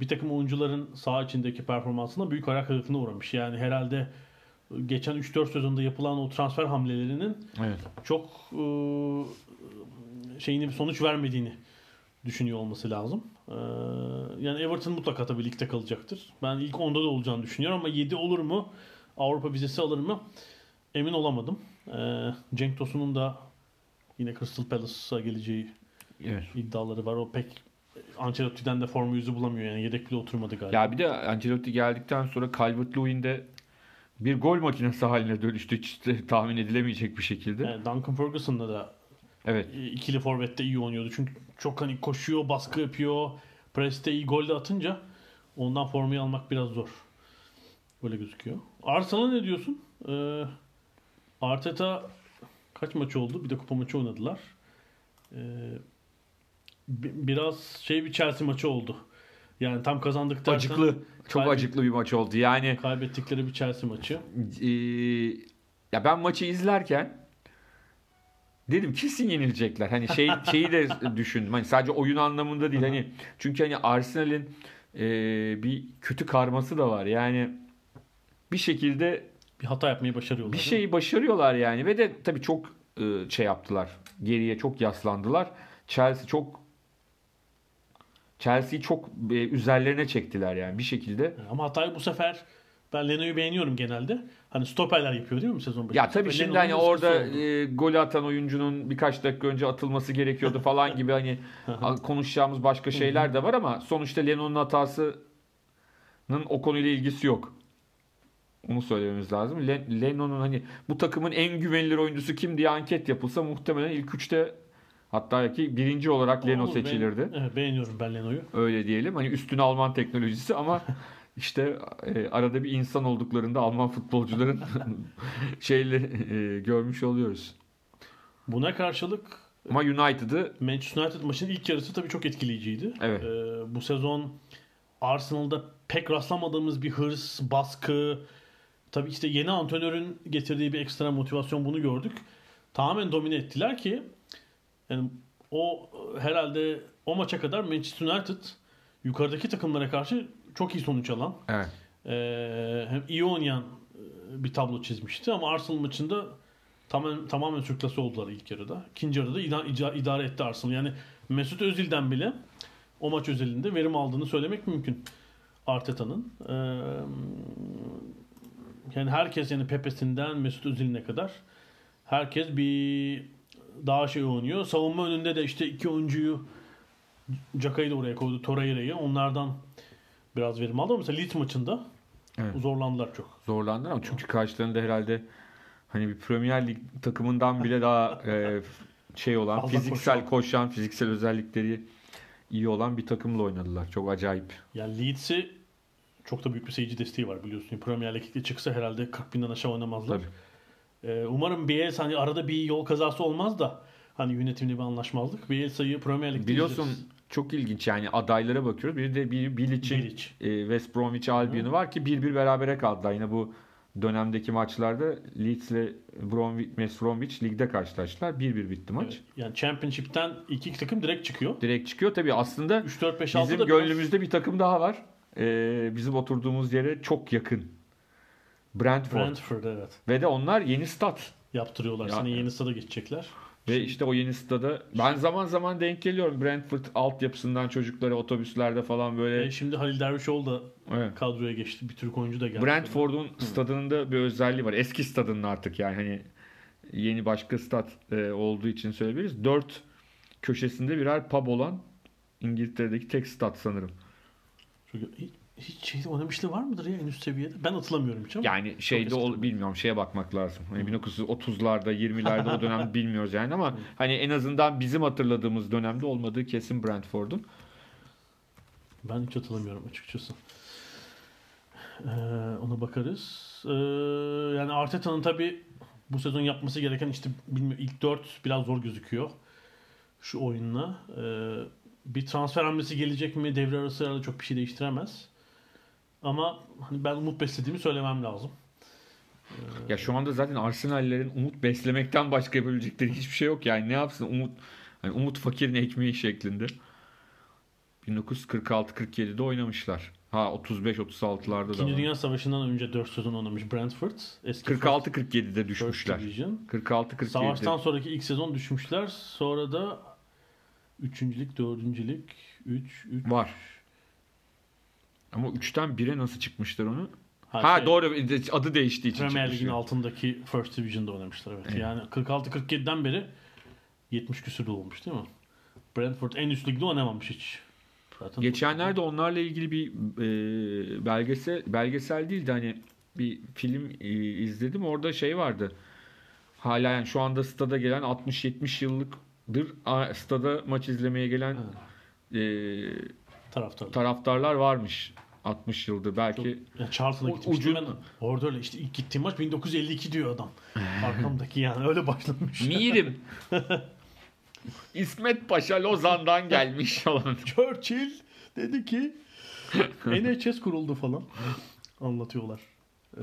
[SPEAKER 1] bir takım oyuncuların saha içindeki performansına büyük hayal kırıklığına uğramış. Yani herhalde geçen 3-4 sezonda yapılan o transfer hamlelerinin
[SPEAKER 2] evet.
[SPEAKER 1] çok e, şeyini bir sonuç vermediğini düşünüyor olması lazım. E, yani Everton mutlaka tabii ligde kalacaktır. Ben ilk 10'da da olacağını düşünüyorum ama 7 olur mu? Avrupa vizesi alır mı? Emin olamadım. E, Cenk Tosun'un da yine Crystal Palace'a geleceği
[SPEAKER 2] evet.
[SPEAKER 1] iddiaları var. O pek Ancelotti'den de formu yüzü bulamıyor yani yedek bile oturmadı galiba.
[SPEAKER 2] Ya bir de Ancelotti geldikten sonra Calvert-Lewin de bir gol makinesi haline dönüştü. Hiç de tahmin edilemeyecek bir şekilde.
[SPEAKER 1] Yani Duncan Ferguson'da da
[SPEAKER 2] Evet.
[SPEAKER 1] ikili forvette iyi oynuyordu. Çünkü çok hani koşuyor, baskı yapıyor. Preste iyi gol de atınca ondan formayı almak biraz zor. Böyle gözüküyor. Arsenal'a ne diyorsun? Ee, Arteta kaç maç oldu? Bir de kupa maçı oynadılar. Ee, biraz şey bir Chelsea maçı oldu. Yani tam kazandık derken
[SPEAKER 2] Acıklı. Çok acıklı bir maç oldu. Yani
[SPEAKER 1] kaybettikleri bir Chelsea maçı.
[SPEAKER 2] Ee, ya ben maçı izlerken dedim kesin yenilecekler. Hani şey şeyi de düşündüm. Hani sadece oyun anlamında değil. Hani çünkü hani Arsenal'in e, bir kötü karması da var. Yani bir şekilde
[SPEAKER 1] Bir hata yapmayı başarıyorlar.
[SPEAKER 2] bir şeyi başarıyorlar yani ve de tabii çok e, şey yaptılar. Geriye çok yaslandılar. Chelsea çok Chelsea'yi çok e, üzerlerine çektiler yani bir şekilde.
[SPEAKER 1] Ama hatayı bu sefer ben Leno'yu beğeniyorum genelde. Hani stoperler yapıyor değil mi sezon başında?
[SPEAKER 2] Ya tabii
[SPEAKER 1] Ve
[SPEAKER 2] şimdi
[SPEAKER 1] Leno'nun
[SPEAKER 2] hani
[SPEAKER 1] da
[SPEAKER 2] orada e, golü atan oyuncunun birkaç dakika önce atılması gerekiyordu falan gibi hani konuşacağımız başka şeyler de var ama sonuçta Lennon'un hatasının o konuyla ilgisi yok. Onu söylememiz lazım. Le- Lennon'un hani bu takımın en güvenilir oyuncusu kim diye anket yapılsa muhtemelen ilk üçte hatta ki birinci olarak Leno
[SPEAKER 1] Olur,
[SPEAKER 2] seçilirdi.
[SPEAKER 1] beğen- evet, beğeniyorum ben Leno'yu.
[SPEAKER 2] Öyle diyelim. Hani üstün Alman teknolojisi ama işte e, arada bir insan olduklarında Alman futbolcuların şeyleri e, görmüş oluyoruz.
[SPEAKER 1] Buna karşılık
[SPEAKER 2] Ama United'ı
[SPEAKER 1] Manchester United maçının ilk yarısı tabii çok etkileyiciydi.
[SPEAKER 2] Evet.
[SPEAKER 1] Ee, bu sezon Arsenal'da pek rastlamadığımız bir hırs, baskı, tabii işte yeni antrenörün getirdiği bir ekstra motivasyon bunu gördük. Tamamen domine ettiler ki yani o herhalde o maça kadar Manchester United yukarıdaki takımlara karşı çok iyi sonuç alan,
[SPEAKER 2] evet.
[SPEAKER 1] Ee, hem iyi oynayan e, bir tablo çizmişti ama Arsenal maçında tamamen tamamen sürklası oldular ilk yarıda. İkinci yarıda ida- ica- idare etti Arsenal. Yani Mesut Özil'den bile o maç özelinde verim aldığını söylemek mümkün Arteta'nın. Ee, yani herkes yani Pepe'sinden Mesut Özil'ine kadar herkes bir daha şey oynuyor. Savunma önünde de işte iki oyuncuyu Caka'yı da oraya koydu. Torreira'yı. Onlardan biraz verim aldı mesela Leeds maçında
[SPEAKER 2] Evet.
[SPEAKER 1] zorlandılar çok.
[SPEAKER 2] Zorlandılar ama çünkü karşılarında herhalde hani bir Premier Lig takımından bile daha e, şey olan,
[SPEAKER 1] Fazla
[SPEAKER 2] fiziksel
[SPEAKER 1] koşan.
[SPEAKER 2] koşan, fiziksel özellikleri iyi olan bir takımla oynadılar. Çok acayip.
[SPEAKER 1] Yani Leeds'i çok da büyük bir seyirci desteği var biliyorsun. Premier Lig'de çıksa herhalde 40 binden aşağı oynamazlar.
[SPEAKER 2] Tabii.
[SPEAKER 1] Ee, umarım Bielsa hani arada bir yol kazası olmaz da hani yönetimli bir anlaşmazlık. Bielsa'yı Premier Lig'de
[SPEAKER 2] Biliyorsun
[SPEAKER 1] izleriz.
[SPEAKER 2] çok ilginç yani adaylara bakıyoruz. Bir de bir Bilic'in
[SPEAKER 1] Bilic.
[SPEAKER 2] e, West Bromwich Albion'u var ki 1-1 berabere kaldılar. Yine bu dönemdeki maçlarda Leeds ile Bromwich, West Bromwich ligde karşılaştılar. 1-1 bitti maç.
[SPEAKER 1] Evet. Yani Championship'ten iki, iki takım direkt çıkıyor.
[SPEAKER 2] Direkt çıkıyor. Tabii aslında
[SPEAKER 1] 3 4 5 6
[SPEAKER 2] bizim gönlümüzde bir takım daha var. Ee, bizim oturduğumuz yere çok yakın. Brentford.
[SPEAKER 1] Brentford evet.
[SPEAKER 2] Ve de onlar yeni stat.
[SPEAKER 1] Yaptırıyorlar.
[SPEAKER 2] Ya,
[SPEAKER 1] Seni yeni stada geçecekler.
[SPEAKER 2] Ve işte o yeni stada ben zaman zaman denk geliyorum Brentford altyapısından çocuklara otobüslerde falan böyle.
[SPEAKER 1] E, şimdi Halil Dervişoğlu da
[SPEAKER 2] Evet.
[SPEAKER 1] kadroya geçti. Bir Türk oyuncu da geldi.
[SPEAKER 2] Brentford'un stadının da bir özelliği var. Eski stadının artık yani hani yeni başka stat e, olduğu için söyleyebiliriz. Dört köşesinde birer pub olan İngiltere'deki tek stat sanırım.
[SPEAKER 1] Çünkü hiç, şeyde oynamışlığı var mıdır ya en üst seviyede? Ben hatırlamıyorum hiç ama.
[SPEAKER 2] Yani şeyde ol, bilmiyorum şeye bakmak lazım. Hani 1930'larda 20'lerde o dönem bilmiyoruz yani ama hani en azından bizim hatırladığımız dönemde olmadığı kesin Brentford'un.
[SPEAKER 1] Ben hiç hatırlamıyorum açıkçası. Ee, ona bakarız. Ee, yani Arteta'nın tabi bu sezon yapması gereken işte bilmiyorum ilk 4 biraz zor gözüküyor. Şu oyunla. Ee, bir transfer hamlesi gelecek mi? Devre arası arada çok bir şey değiştiremez. Ama hani ben umut beslediğimi söylemem lazım.
[SPEAKER 2] Ya şu anda zaten Arsenal'lerin umut beslemekten başka yapabilecekleri hiçbir şey yok. Yani ne yapsın umut hani umut fakirin ekmeği şeklinde. 1946-47'de oynamışlar. Ha 35-36'larda da.
[SPEAKER 1] İkinci. Dünya Savaşı'ndan önce 4 sezon oynamış Brentford. Eski
[SPEAKER 2] 46-47'de
[SPEAKER 1] First
[SPEAKER 2] düşmüşler.
[SPEAKER 1] Division.
[SPEAKER 2] 46-47'de.
[SPEAKER 1] Savaştan sonraki ilk sezon düşmüşler. Sonra da üçüncülük, dördüncülük, 3, 3.
[SPEAKER 2] Var. Ama 3'ten 1'e nasıl çıkmışlar onu?
[SPEAKER 1] Ha,
[SPEAKER 2] Ha
[SPEAKER 1] şey,
[SPEAKER 2] doğru adı değiştiği için
[SPEAKER 1] Premier Lig'in altındaki First Division'da oynamışlar evet.
[SPEAKER 2] Evet.
[SPEAKER 1] Yani 46-47'den beri 70 küsür olmuş değil mi? Brentford en üst ligde oynamamış hiç. Zaten
[SPEAKER 2] Geçenlerde onlarla ilgili bir e, belgesel belgesel değil de hani bir film e, izledim. Orada şey vardı. Hala yani şu anda stada gelen 60-70 yıllıktır stada maç izlemeye gelen e,
[SPEAKER 1] taraftarlar.
[SPEAKER 2] taraftarlar varmış 60 yıldır belki.
[SPEAKER 1] Yani Charlton'a
[SPEAKER 2] U-
[SPEAKER 1] gitmiştim
[SPEAKER 2] ucun-
[SPEAKER 1] ben. Orada öyle işte ilk gittiğim maç 1952 diyor adam. Arkamdaki yani öyle başlamış.
[SPEAKER 2] Mirim. İsmet Paşa Lozan'dan gelmiş falan.
[SPEAKER 1] Churchill dedi ki NHS kuruldu falan. Anlatıyorlar. Ee,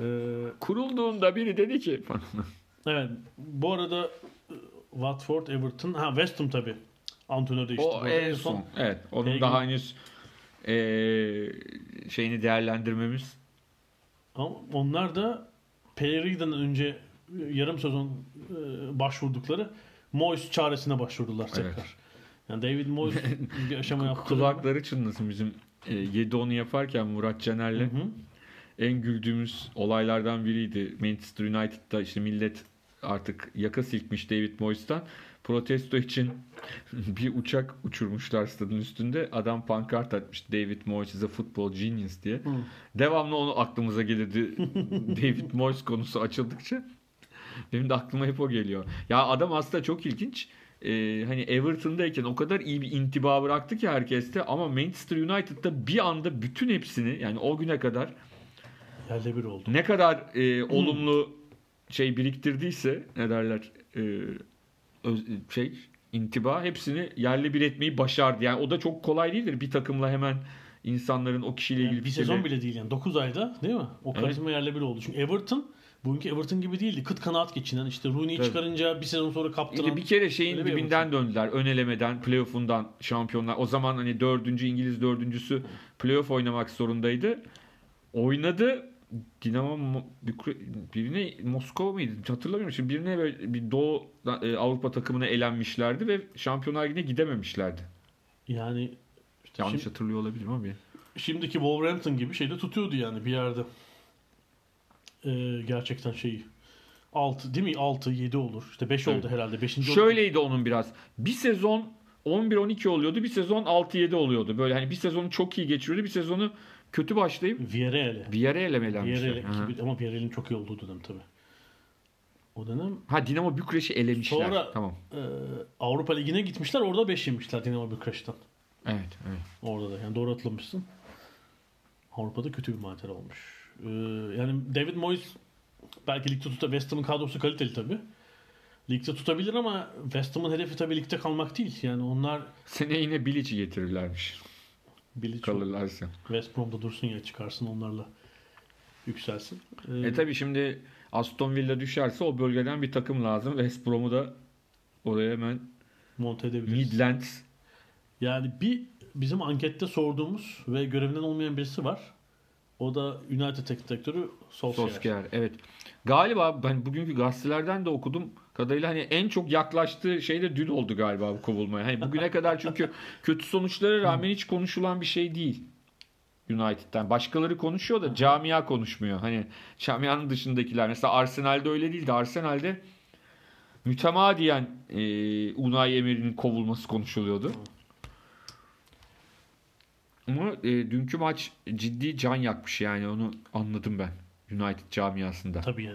[SPEAKER 2] Kurulduğunda biri dedi ki
[SPEAKER 1] evet. Bu arada e, Watford, Everton, ha West Ham tabii. Antrenör değişti.
[SPEAKER 2] o en son. Evet. Onun
[SPEAKER 1] Peki.
[SPEAKER 2] daha henüz e, şeyini değerlendirmemiz
[SPEAKER 1] Ama onlar da Pellegrina'dan önce yarım sezon e, başvurdukları Moyes çaresine başvurdular tekrar.
[SPEAKER 2] Evet.
[SPEAKER 1] Yani David Moyes bir aşama yaptı.
[SPEAKER 2] kulakları çınlasın bizim e, 7-10'u yaparken Murat Caner'le en güldüğümüz olaylardan biriydi. Manchester United'da işte millet artık yaka silkmiş David Moyes'tan. Protesto için bir uçak uçurmuşlar stadın üstünde. Adam pankart atmış David Moyes is a football genius diye.
[SPEAKER 1] Hı.
[SPEAKER 2] Devamlı onu aklımıza gelirdi. David Moyes konusu açıldıkça. Benim de aklıma hep o geliyor. Ya adam aslında çok ilginç. Ee, hani Everton'dayken o kadar iyi bir intiba bıraktı ki herkeste ama Manchester United'da bir anda bütün hepsini yani o güne kadar
[SPEAKER 1] Yerle bir oldu.
[SPEAKER 2] ne kadar e, olumlu şey biriktirdiyse ne derler e, öz- şey intiba hepsini yerle bir etmeyi başardı. Yani o da çok kolay değildir bir takımla hemen insanların o kişiyle ilgili
[SPEAKER 1] Yani bir
[SPEAKER 2] fikirleri-
[SPEAKER 1] sezon bile değil yani 9 ayda değil mi? O
[SPEAKER 2] Evet.
[SPEAKER 1] karizma yerle bir oldu. Çünkü Everton bugünkü Everton gibi değildi. Kıt kanaat geçinen işte Rooney'i
[SPEAKER 2] Tabii.
[SPEAKER 1] çıkarınca bir sezon sonra kaptıran.
[SPEAKER 2] İşte bir kere şeyin
[SPEAKER 1] bir
[SPEAKER 2] dibinden döndüler. Ön elemeden, playoff'undan şampiyonlar. O zaman hani dördüncü İngiliz dördüncüsü playoff oynamak zorundaydı. Oynadı. Dinamo birine Moskova mıydı? Hatırlamıyorum. Şimdi birine böyle bir Doğu e, Avrupa takımına elenmişlerdi ve Şampiyonlar Ligi'ne gidememişlerdi.
[SPEAKER 1] Yani işte
[SPEAKER 2] Yanlış
[SPEAKER 1] şimdi-
[SPEAKER 2] hatırlıyor olabilirim ama.
[SPEAKER 1] şimdiki Wolverhampton gibi şeyde tutuyordu yani bir yerde. Ee, gerçekten şeyi. 6 değil mi? 6 7 olur. İşte 5
[SPEAKER 2] Tabii.
[SPEAKER 1] oldu herhalde. 5.
[SPEAKER 2] Şöyleydi onun biraz. Bir sezon 11-12 oluyordu. Bir sezon 6-7 oluyordu. Böyle hani bir sezonu çok iyi geçiriyordu. Bir sezonu kötü başlayıp
[SPEAKER 1] Villarreal'e.
[SPEAKER 2] Villarreal'e mi elenmişler?
[SPEAKER 1] Villarreal'e
[SPEAKER 2] Hı
[SPEAKER 1] ama Villarreal'in çok iyi olduğu dönem tabii. O dönem
[SPEAKER 2] Ha Dinamo Bükreş'i elemişler.
[SPEAKER 1] Sonra-
[SPEAKER 2] Tamam.
[SPEAKER 1] e, Avrupa Ligi'ne gitmişler. Orada 5 yemişler Dinamo Bükreş'ten.
[SPEAKER 2] Evet, evet.
[SPEAKER 1] Orada da. Yani doğru hatırlamışsın. Avrupa'da kötü bir macera olmuş. Ee, yani David Moyes belki ligde tutar. West Ham'ın kadrosu kaliteli tabii. Ligde tutabilir ama West Ham'ın hedefi tabii ligde kalmak değil. Yani onlar
[SPEAKER 2] Sene yine Bilic'i getirirlermiş.
[SPEAKER 1] Bilic
[SPEAKER 2] Kalırlarsa.
[SPEAKER 1] West Brom'da dursun ya çıkarsın onlarla yükselsin. Ee,
[SPEAKER 2] E tabi şimdi Aston Villa düşerse o bölgeden bir takım lazım. West Brom'u da oraya hemen
[SPEAKER 1] monte edebiliriz.
[SPEAKER 2] Midlands
[SPEAKER 1] Yani bir bizim ankette sorduğumuz ve görevinden olmayan birisi var. O da United Teknik Direktörü Solskjaer.
[SPEAKER 2] Solskjaer. Evet. Galiba ben bugünkü gazetelerden de okudum kadarıyla hani en çok yaklaştığı şey de dün oldu galiba bu kovulmaya. Hani bugüne kadar çünkü kötü sonuçlara rağmen hiç konuşulan bir şey değil. United'den. Başkaları konuşuyor da camia konuşmuyor. Hani camianın dışındakiler. Mesela Arsenal'de öyle değildi. Arsenal'de mütemadiyen e, Unai Emery'nin kovulması konuşuluyordu. Ama e, dünkü maç ciddi can yakmış yani onu anladım ben United camiasında.
[SPEAKER 1] Tabii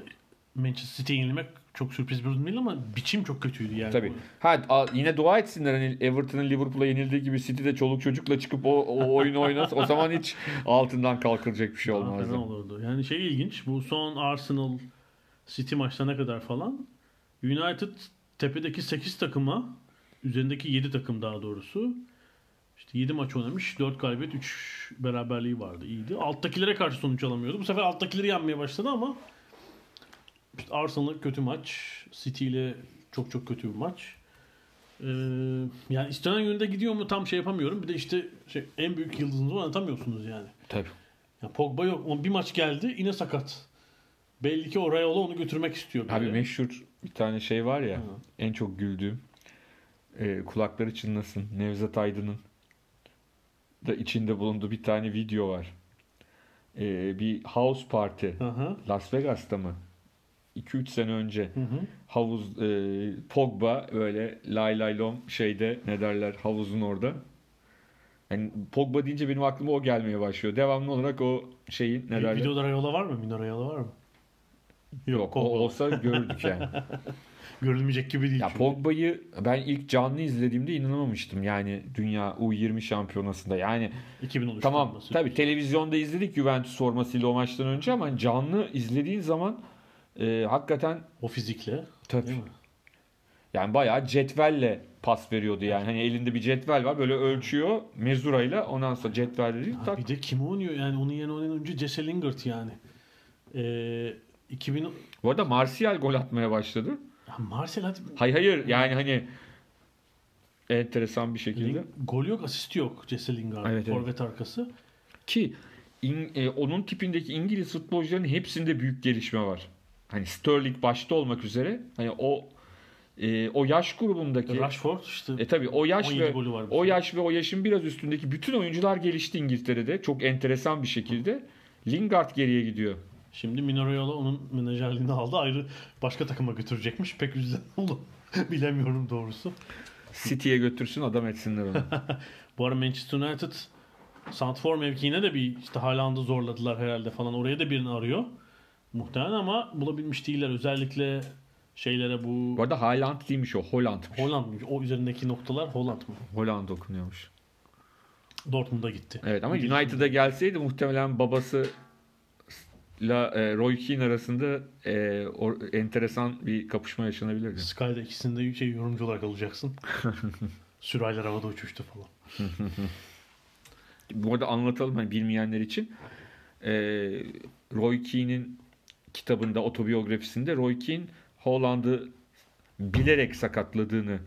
[SPEAKER 1] Manchester City'ye yenilmek çok sürpriz bir durum değil ama biçim çok kötüydü yani.
[SPEAKER 2] Tabii. Ha a- yine dua etsinler hani Everton'ın Liverpool'a yenildiği gibi City'de çoluk çocukla çıkıp o, o oyunu oynasa o zaman hiç altından kalkılacak bir şey olmazdı.
[SPEAKER 1] fena olurdu. Yani şey ilginç. Bu son Arsenal City maçlarına kadar falan United tepedeki 8 takıma üzerindeki 7 takım daha doğrusu işte 7 maç oynamış. 4 galibiyet 3 beraberliği vardı. iyiydi. Alttakilere karşı sonuç alamıyordu. Bu sefer alttakileri yenmeye başladı ama işte Arsenal kötü maç. City ile çok çok kötü bir maç. Ee, yani istenen yönde gidiyor mu tam şey yapamıyorum. Bir de işte şey, en büyük yıldızınızı oynatamıyorsunuz yani.
[SPEAKER 2] Tabii.
[SPEAKER 1] Ya Pogba yok ama bir maç geldi yine sakat. Belli ki o Rayola onu götürmek istiyor.
[SPEAKER 2] Abi
[SPEAKER 1] böyle.
[SPEAKER 2] meşhur bir tane şey var ya
[SPEAKER 1] Hı.
[SPEAKER 2] en çok güldüğüm e, kulakları çınlasın Nevzat Aydın'ın da içinde bulunduğu bir tane video var. E, bir house party
[SPEAKER 1] Hı hı.
[SPEAKER 2] Las Vegas'ta mı? 2-3 sene önce
[SPEAKER 1] Hı hı.
[SPEAKER 2] havuz e, Pogba böyle lay lay lom şeyde ne derler havuzun orada. Yani Pogba deyince benim aklıma o gelmeye başlıyor. Devamlı olarak o şeyin ne
[SPEAKER 1] Bir
[SPEAKER 2] derler?
[SPEAKER 1] Videoda Rayola var mı? Mino Rayola var mı?
[SPEAKER 2] Yok, o
[SPEAKER 1] Pogba.
[SPEAKER 2] olsa görürdük yani.
[SPEAKER 1] Görülmeyecek gibi değil.
[SPEAKER 2] ya
[SPEAKER 1] çünkü.
[SPEAKER 2] Pogba'yı ben ilk canlı izlediğimde inanamamıştım. Yani dünya U20 şampiyonasında. Yani
[SPEAKER 1] 2013
[SPEAKER 2] tamam
[SPEAKER 1] olması.
[SPEAKER 2] tabi televizyonda izledik Juventus formasıyla o maçtan önce ama canlı izlediğin zaman e, hakikaten
[SPEAKER 1] O fizikle.
[SPEAKER 2] tabii
[SPEAKER 1] Değil mi?
[SPEAKER 2] Yani bayağı cetvelle pas veriyordu yani. Hani elinde bir cetvel var böyle ölçüyor mezurayla ondan sonra cetvelle değil tak.
[SPEAKER 1] bir de kim oynuyor yani onun yerine oynayan oyuncu Jesse Lingard yani. Ee, 2000
[SPEAKER 2] Bu arada Martial gol atmaya başladı.
[SPEAKER 1] ya Marcel hadi
[SPEAKER 2] Hayır hayır yani hani enteresan bir şekilde.
[SPEAKER 1] Ling- gol yok, asist yok Jesse Lingard.
[SPEAKER 2] Evet, evet.
[SPEAKER 1] Forvet arkası.
[SPEAKER 2] Ki in- e, onun tipindeki İngiliz futbolcuların hepsinde büyük gelişme var. Hani Sterling başta olmak üzere hani o e, o yaş grubundaki
[SPEAKER 1] Rashford işte
[SPEAKER 2] e tabi o yaş
[SPEAKER 1] 17
[SPEAKER 2] ve o yaş ve o yaşın biraz üstündeki bütün oyuncular gelişti İngiltere'de. Çok enteresan bir şekilde. Lingard geriye gidiyor.
[SPEAKER 1] Şimdi Mino Raiola onun menajerliğini aldı. Ayrı başka takıma götürecekmiş. Pek üzülen oldu. Bilemiyorum doğrusu.
[SPEAKER 2] City'ye götürsün adam etsinler onu.
[SPEAKER 1] Bu ara Manchester United Santfor mevkiine de bir işte Haaland'ı zorladılar herhalde falan. Oraya da birini arıyor. Muhtemelen ama bulabilmiş değiller. Özellikle şeylere bu
[SPEAKER 2] Bu arada Haaland değilmiş o. Holland'mış.
[SPEAKER 1] Holland mı? O üzerindeki noktalar Holland mı?
[SPEAKER 2] Holland okunuyormuş.
[SPEAKER 1] Dortmund'a gitti.
[SPEAKER 2] Evet ama United'a gelseydi muhtemelen babası la e, Roy Keane arasında e, or- enteresan bir kapışma yaşanabilirdi.
[SPEAKER 1] Sky'da ikisinde şey yorumcu olarak alacaksın. Sürahiler havada uçuştu falan.
[SPEAKER 2] Bu arada anlatalım hani bilmeyenler için. E, Roy Keane'in kitabında, otobiyografisinde Roy Keane Holland'ı bilerek sakatladığını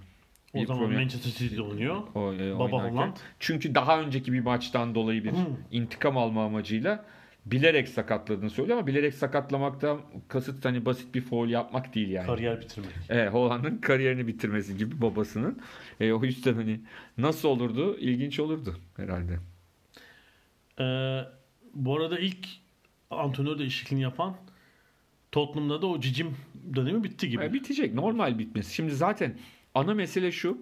[SPEAKER 1] O zaman
[SPEAKER 2] problem-
[SPEAKER 1] Manchester City'de oynuyor.
[SPEAKER 2] o, e,
[SPEAKER 1] Baba. Holland.
[SPEAKER 2] Çünkü daha önceki bir maçtan dolayı bir
[SPEAKER 1] Hmm.
[SPEAKER 2] intikam alma amacıyla bilerek sakatladığını söylüyor ama bilerek sakatlamaktan kasıt hani basit bir foul yapmak değil yani.
[SPEAKER 1] Kariyer bitirmek.
[SPEAKER 2] Evet, Holland'ın kariyerini bitirmesi gibi babasının. E, o yüzden hani nasıl olurdu? İlginç olurdu herhalde.
[SPEAKER 1] Ee, bu arada ilk antrenör değişikliğini yapan Tottenham'da da o cicim dönemi bitti gibi.
[SPEAKER 2] E, bitecek. Normal bitmesi. Şimdi zaten ana mesele şu.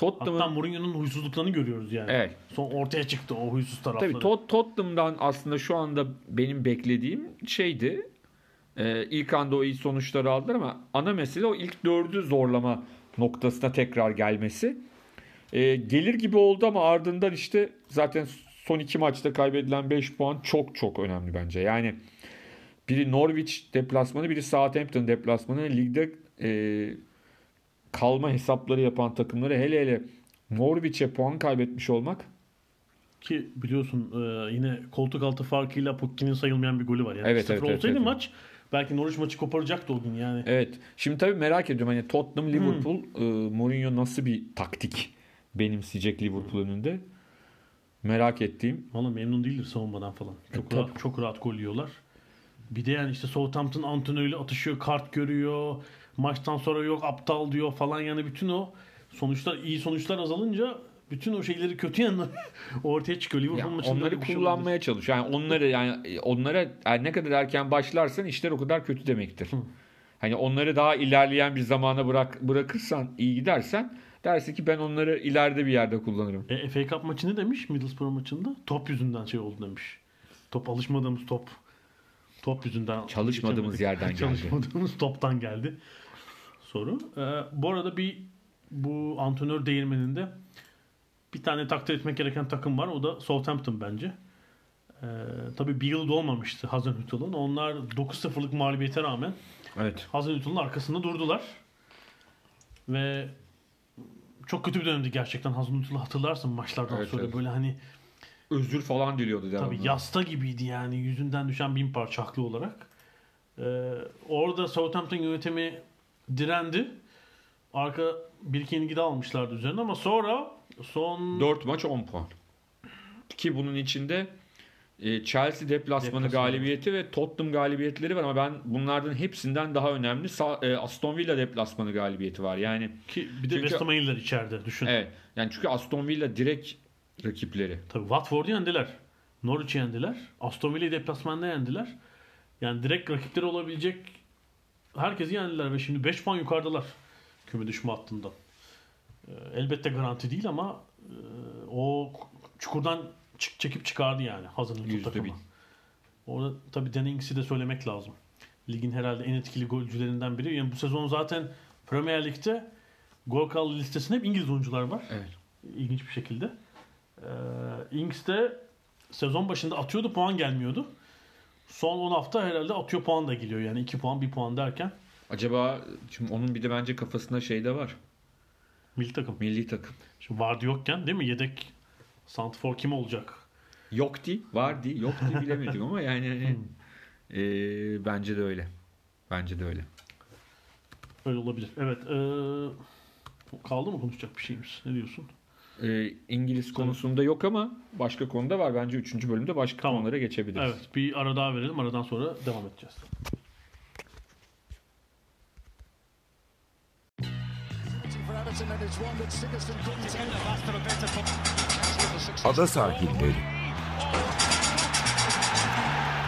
[SPEAKER 1] Hatta
[SPEAKER 2] Tottenham'ın
[SPEAKER 1] Mourinho'nun huysuzluklarını görüyoruz yani.
[SPEAKER 2] Evet.
[SPEAKER 1] Son ortaya çıktı o huysuz tarafları.
[SPEAKER 2] Tabii Tot Tottenham'dan aslında şu anda benim beklediğim şeydi. Ee, ilk anda o iyi sonuçları aldılar ama ana mesele o ilk dördü zorlama noktasına tekrar gelmesi. Ee, gelir gibi oldu ama ardından işte zaten son iki maçta kaybedilen 5 puan çok çok önemli bence. Yani biri Norwich deplasmanı, biri Southampton deplasmanı. Ligde e, kalma hesapları yapan takımları hele hele Norwich'e puan kaybetmiş olmak
[SPEAKER 1] Ki biliyorsun e, yine koltuk altı farkıyla Pukki'nin sayılmayan bir golü var. Yani
[SPEAKER 2] Evet,
[SPEAKER 1] 0
[SPEAKER 2] evet, evet,
[SPEAKER 1] olsaydı
[SPEAKER 2] evet.
[SPEAKER 1] maç belki Norwich maçı koparacaktı o gün yani.
[SPEAKER 2] Evet. Şimdi tabii merak ediyorum hani Tottenham Liverpool e, Mourinho nasıl bir taktik benimseyecek Liverpool önünde? Merak ettiğim.
[SPEAKER 1] Valla memnun değildir savunmadan falan. Çok
[SPEAKER 2] E, tabii.
[SPEAKER 1] rahat, çok rahat gol yiyorlar. Bir de yani işte Southampton Antonio ile atışıyor, kart görüyor. Maçtan sonra yok aptal diyor falan yani bütün o sonuçlar iyi sonuçlar azalınca bütün o şeyleri kötü yanları ortaya çıkıyor. Liverpool maçında
[SPEAKER 2] onları
[SPEAKER 1] şey
[SPEAKER 2] kullanmaya çalışıyor. Yani onları yani onlara yani ne kadar erken başlarsan işler o kadar kötü demektir. Hani onları daha ilerleyen bir zamana bırak bırakırsan, iyi gidersen dersin ki ben onları ileride bir yerde kullanırım.
[SPEAKER 1] E, FA Cup maçı ne demiş Middlesbrough maçında? Top yüzünden şey oldu demiş. Top alışmadığımız top. Top yüzünden.
[SPEAKER 2] Çalışmadığımız yerden geldi.
[SPEAKER 1] Çalışmadığımız toptan geldi. Soru. E, bu arada bir bu antrenör değirmeninde bir tane takdir etmek gereken takım var. O da Southampton bence. E, tabii bir yıl olmamıştı Hazenhüttl'ın. Onlar 9-0'lık mağlubiyete rağmen
[SPEAKER 2] Evet.
[SPEAKER 1] Hazenhüttl'ın arkasında durdular. Ve çok kötü bir dönemdi gerçekten Hazenhüttl'ı hatırlarsın maçlardan
[SPEAKER 2] Evet,
[SPEAKER 1] sonra
[SPEAKER 2] evet.
[SPEAKER 1] böyle hani
[SPEAKER 2] Özür falan diliyordu devamlı.
[SPEAKER 1] tabii yasta gibiydi yani yüzünden düşen bin parça haklı olarak. Ee, orada Southampton yönetimi direndi. Arka bir iki yenilgi de almışlardı üzerine ama sonra son
[SPEAKER 2] 4 maç 10 puan. Ki bunun içinde e, Chelsea deplasmanı
[SPEAKER 1] Deplasmanı.
[SPEAKER 2] galibiyeti ve Tottenham galibiyetleri var ama ben bunlardan hepsinden daha önemli Sa- e, Aston Villa deplasmanı galibiyeti var. Yani
[SPEAKER 1] ki bir de
[SPEAKER 2] Çünkü-
[SPEAKER 1] West yenildiler içeride düşün.
[SPEAKER 2] evet. Yani çünkü Aston Villa direkt rakipleri.
[SPEAKER 1] Tabii Watford'u yendiler. Norwich'i yendiler. Aston Villa'yı deplasmanda yendiler. Yani direkt rakipleri olabilecek herkesi yendiler ve şimdi 5 puan yukarıdalar küme düşme hattında. Ee, elbette garanti değil ama e, o çukurdan çık, çekip çıkardı yani Hazan'ın takımı.
[SPEAKER 2] bin.
[SPEAKER 1] Orada tabii Dennings'i de söylemek lazım. Ligin herhalde en etkili golcülerinden biri. Yani bu sezon zaten Premier Lig'de gol kralı listesinde hep İngiliz oyuncular var.
[SPEAKER 2] Evet.
[SPEAKER 1] İlginç bir şekilde. Ee, Ings de sezon başında atıyordu puan gelmiyordu. Son 10 hafta herhalde atıyor puan da geliyor. Yani 2 puan 1 puan derken
[SPEAKER 2] Acaba şimdi onun bir de bence kafasında şey de var.
[SPEAKER 1] milli takım.
[SPEAKER 2] Milli takım.
[SPEAKER 1] Şimdi Vardy yokken değil mi? Yedek Santrfor kim olacak?
[SPEAKER 2] Yokti, vardı, yoktu bilemedim ama yani hani, e, bence de öyle. Bence de öyle.
[SPEAKER 1] Öyle olabilir. Evet. ee, kaldı mı konuşacak bir şeyimiz? Ne diyorsun?
[SPEAKER 2] E, İngiliz konusunda yok ama başka konuda var. Bence 3. bölümde başka
[SPEAKER 1] Tamam.
[SPEAKER 2] konulara geçebiliriz.
[SPEAKER 1] Evet. Bir ara daha verelim. Aradan sonra devam edeceğiz.
[SPEAKER 3] Ada sahilleri.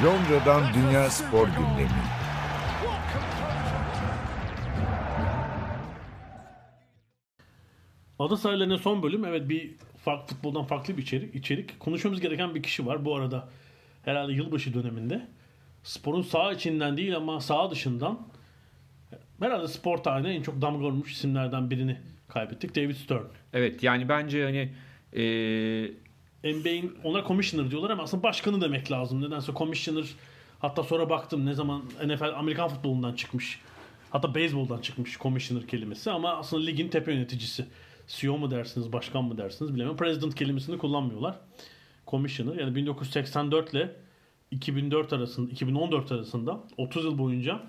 [SPEAKER 3] Londra'dan Dünya Spor Gündemi.
[SPEAKER 1] Ada sahillerine son bölüm. Evet bir fark, futboldan farklı bir içerik. içerik. Konuşmamız gereken bir kişi var. Bu arada herhalde yılbaşı döneminde. Sporun sağ içinden değil ama sağ dışından herhalde spor tarihinde en çok damga vurmuş isimlerden birini kaybettik. David Stern.
[SPEAKER 2] Evet yani bence hani e,
[SPEAKER 1] NBA'in ona commissioner diyorlar ama aslında başkanı demek lazım. Nedense commissioner hatta sonra baktım ne zaman NFL Amerikan futbolundan çıkmış. Hatta beyzboldan çıkmış commissioner kelimesi ama aslında ligin tepe yöneticisi. CEO mu dersiniz, başkan mı dersiniz bilemiyorum. President kelimesini kullanmıyorlar. Commissioner yani 1984 ile 2004 arasında 2014 arasında 30 yıl boyunca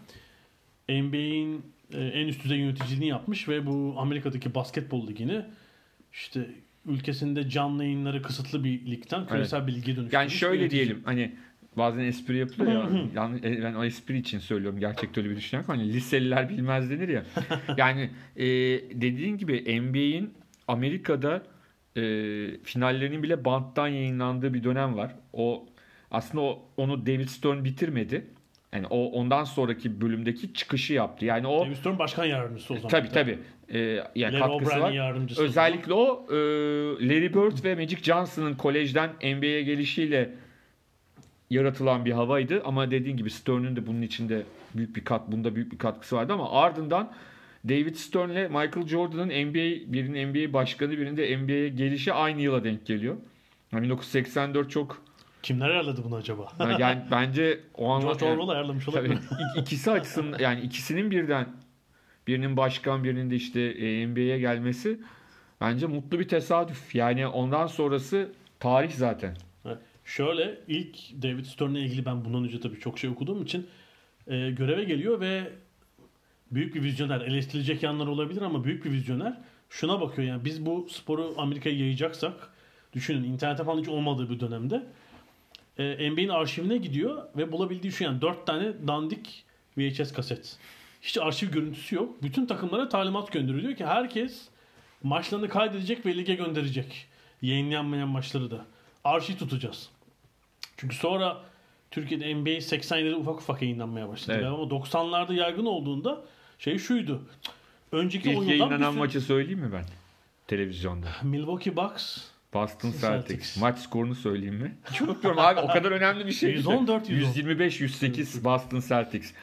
[SPEAKER 1] NBA'in e, en üst düzey yöneticiliğini yapmış ve bu Amerika'daki basketbol ligini işte ülkesinde canlı yayınları kısıtlı bir ligden küresel bir lige dönüştürmüş.
[SPEAKER 2] yani şöyle
[SPEAKER 1] yönetici.
[SPEAKER 2] diyelim hani bazen espri yapılıyor ya. yani e, ben o espri için söylüyorum. Gerçekte öyle bir düşünüyorum. Hani liseliler bilmez denir ya. yani e, dediğin gibi NBA'in Amerika'da e, finallerinin bile banttan yayınlandığı bir dönem var. O aslında o, onu David Stern bitirmedi. Yani o ondan sonraki bölümdeki çıkışı yaptı. Yani o
[SPEAKER 1] David Stern başkan yardımcısı o zaman.
[SPEAKER 2] tabii tabii. Ee, yani
[SPEAKER 1] Larry
[SPEAKER 2] katkısı var. Özellikle o e, Larry Bird ve Magic Johnson'ın kolejden NBA'ye gelişiyle yaratılan bir havaydı ama dediğin gibi Stern'ün de bunun içinde büyük bir kat bunda büyük bir katkısı vardı ama ardından David Stern'le Michael Jordan'ın NBA birinin NBA başkanı birinin de NBA'ye gelişi aynı yıla denk geliyor. Yani 1984 çok
[SPEAKER 1] Kimler ayarladı bunu acaba?
[SPEAKER 2] yani bence o an
[SPEAKER 1] George Orwell ayarlamış
[SPEAKER 2] Tabii
[SPEAKER 1] olabilir.
[SPEAKER 2] ik- ikisi açısından yani ikisinin birden birinin başkan birinin de işte e, NBA'ye gelmesi bence mutlu bir tesadüf. Yani ondan sonrası tarih zaten.
[SPEAKER 1] Şöyle ilk David Stern'le ilgili ben bundan önce tabii çok şey okuduğum için e, göreve geliyor ve büyük bir vizyoner. Eleştirilecek yanlar olabilir ama büyük bir vizyoner. Şuna bakıyor yani biz bu sporu Amerika'ya yayacaksak düşünün internete falan hiç olmadığı bir dönemde e, NBA'nin arşivine gidiyor ve bulabildiği şu yani 4 tane dandik VHS kaset. Hiç arşiv görüntüsü yok. Bütün takımlara talimat gönderiyor. Diyor ki herkes maçlarını kaydedecek ve lige gönderecek. Yayınlanmayan maçları da. Arşiv tutacağız. Çünkü sonra Türkiye'de NBA 87'de ufak ufak yayınlanmaya başladı.
[SPEAKER 2] Evet.
[SPEAKER 1] Ama 90'larda yaygın olduğunda şey şuydu. Önceki
[SPEAKER 2] İlk yayınlanan
[SPEAKER 1] sürü-
[SPEAKER 2] maçı söyleyeyim mi ben? Televizyonda.
[SPEAKER 1] Milwaukee Bucks
[SPEAKER 2] Boston Celtics.
[SPEAKER 1] Celtics.
[SPEAKER 2] Maç skorunu söyleyeyim mi? Unutmuyorum abi o kadar önemli bir şey.
[SPEAKER 1] 114,
[SPEAKER 2] 125 108 Boston Celtics.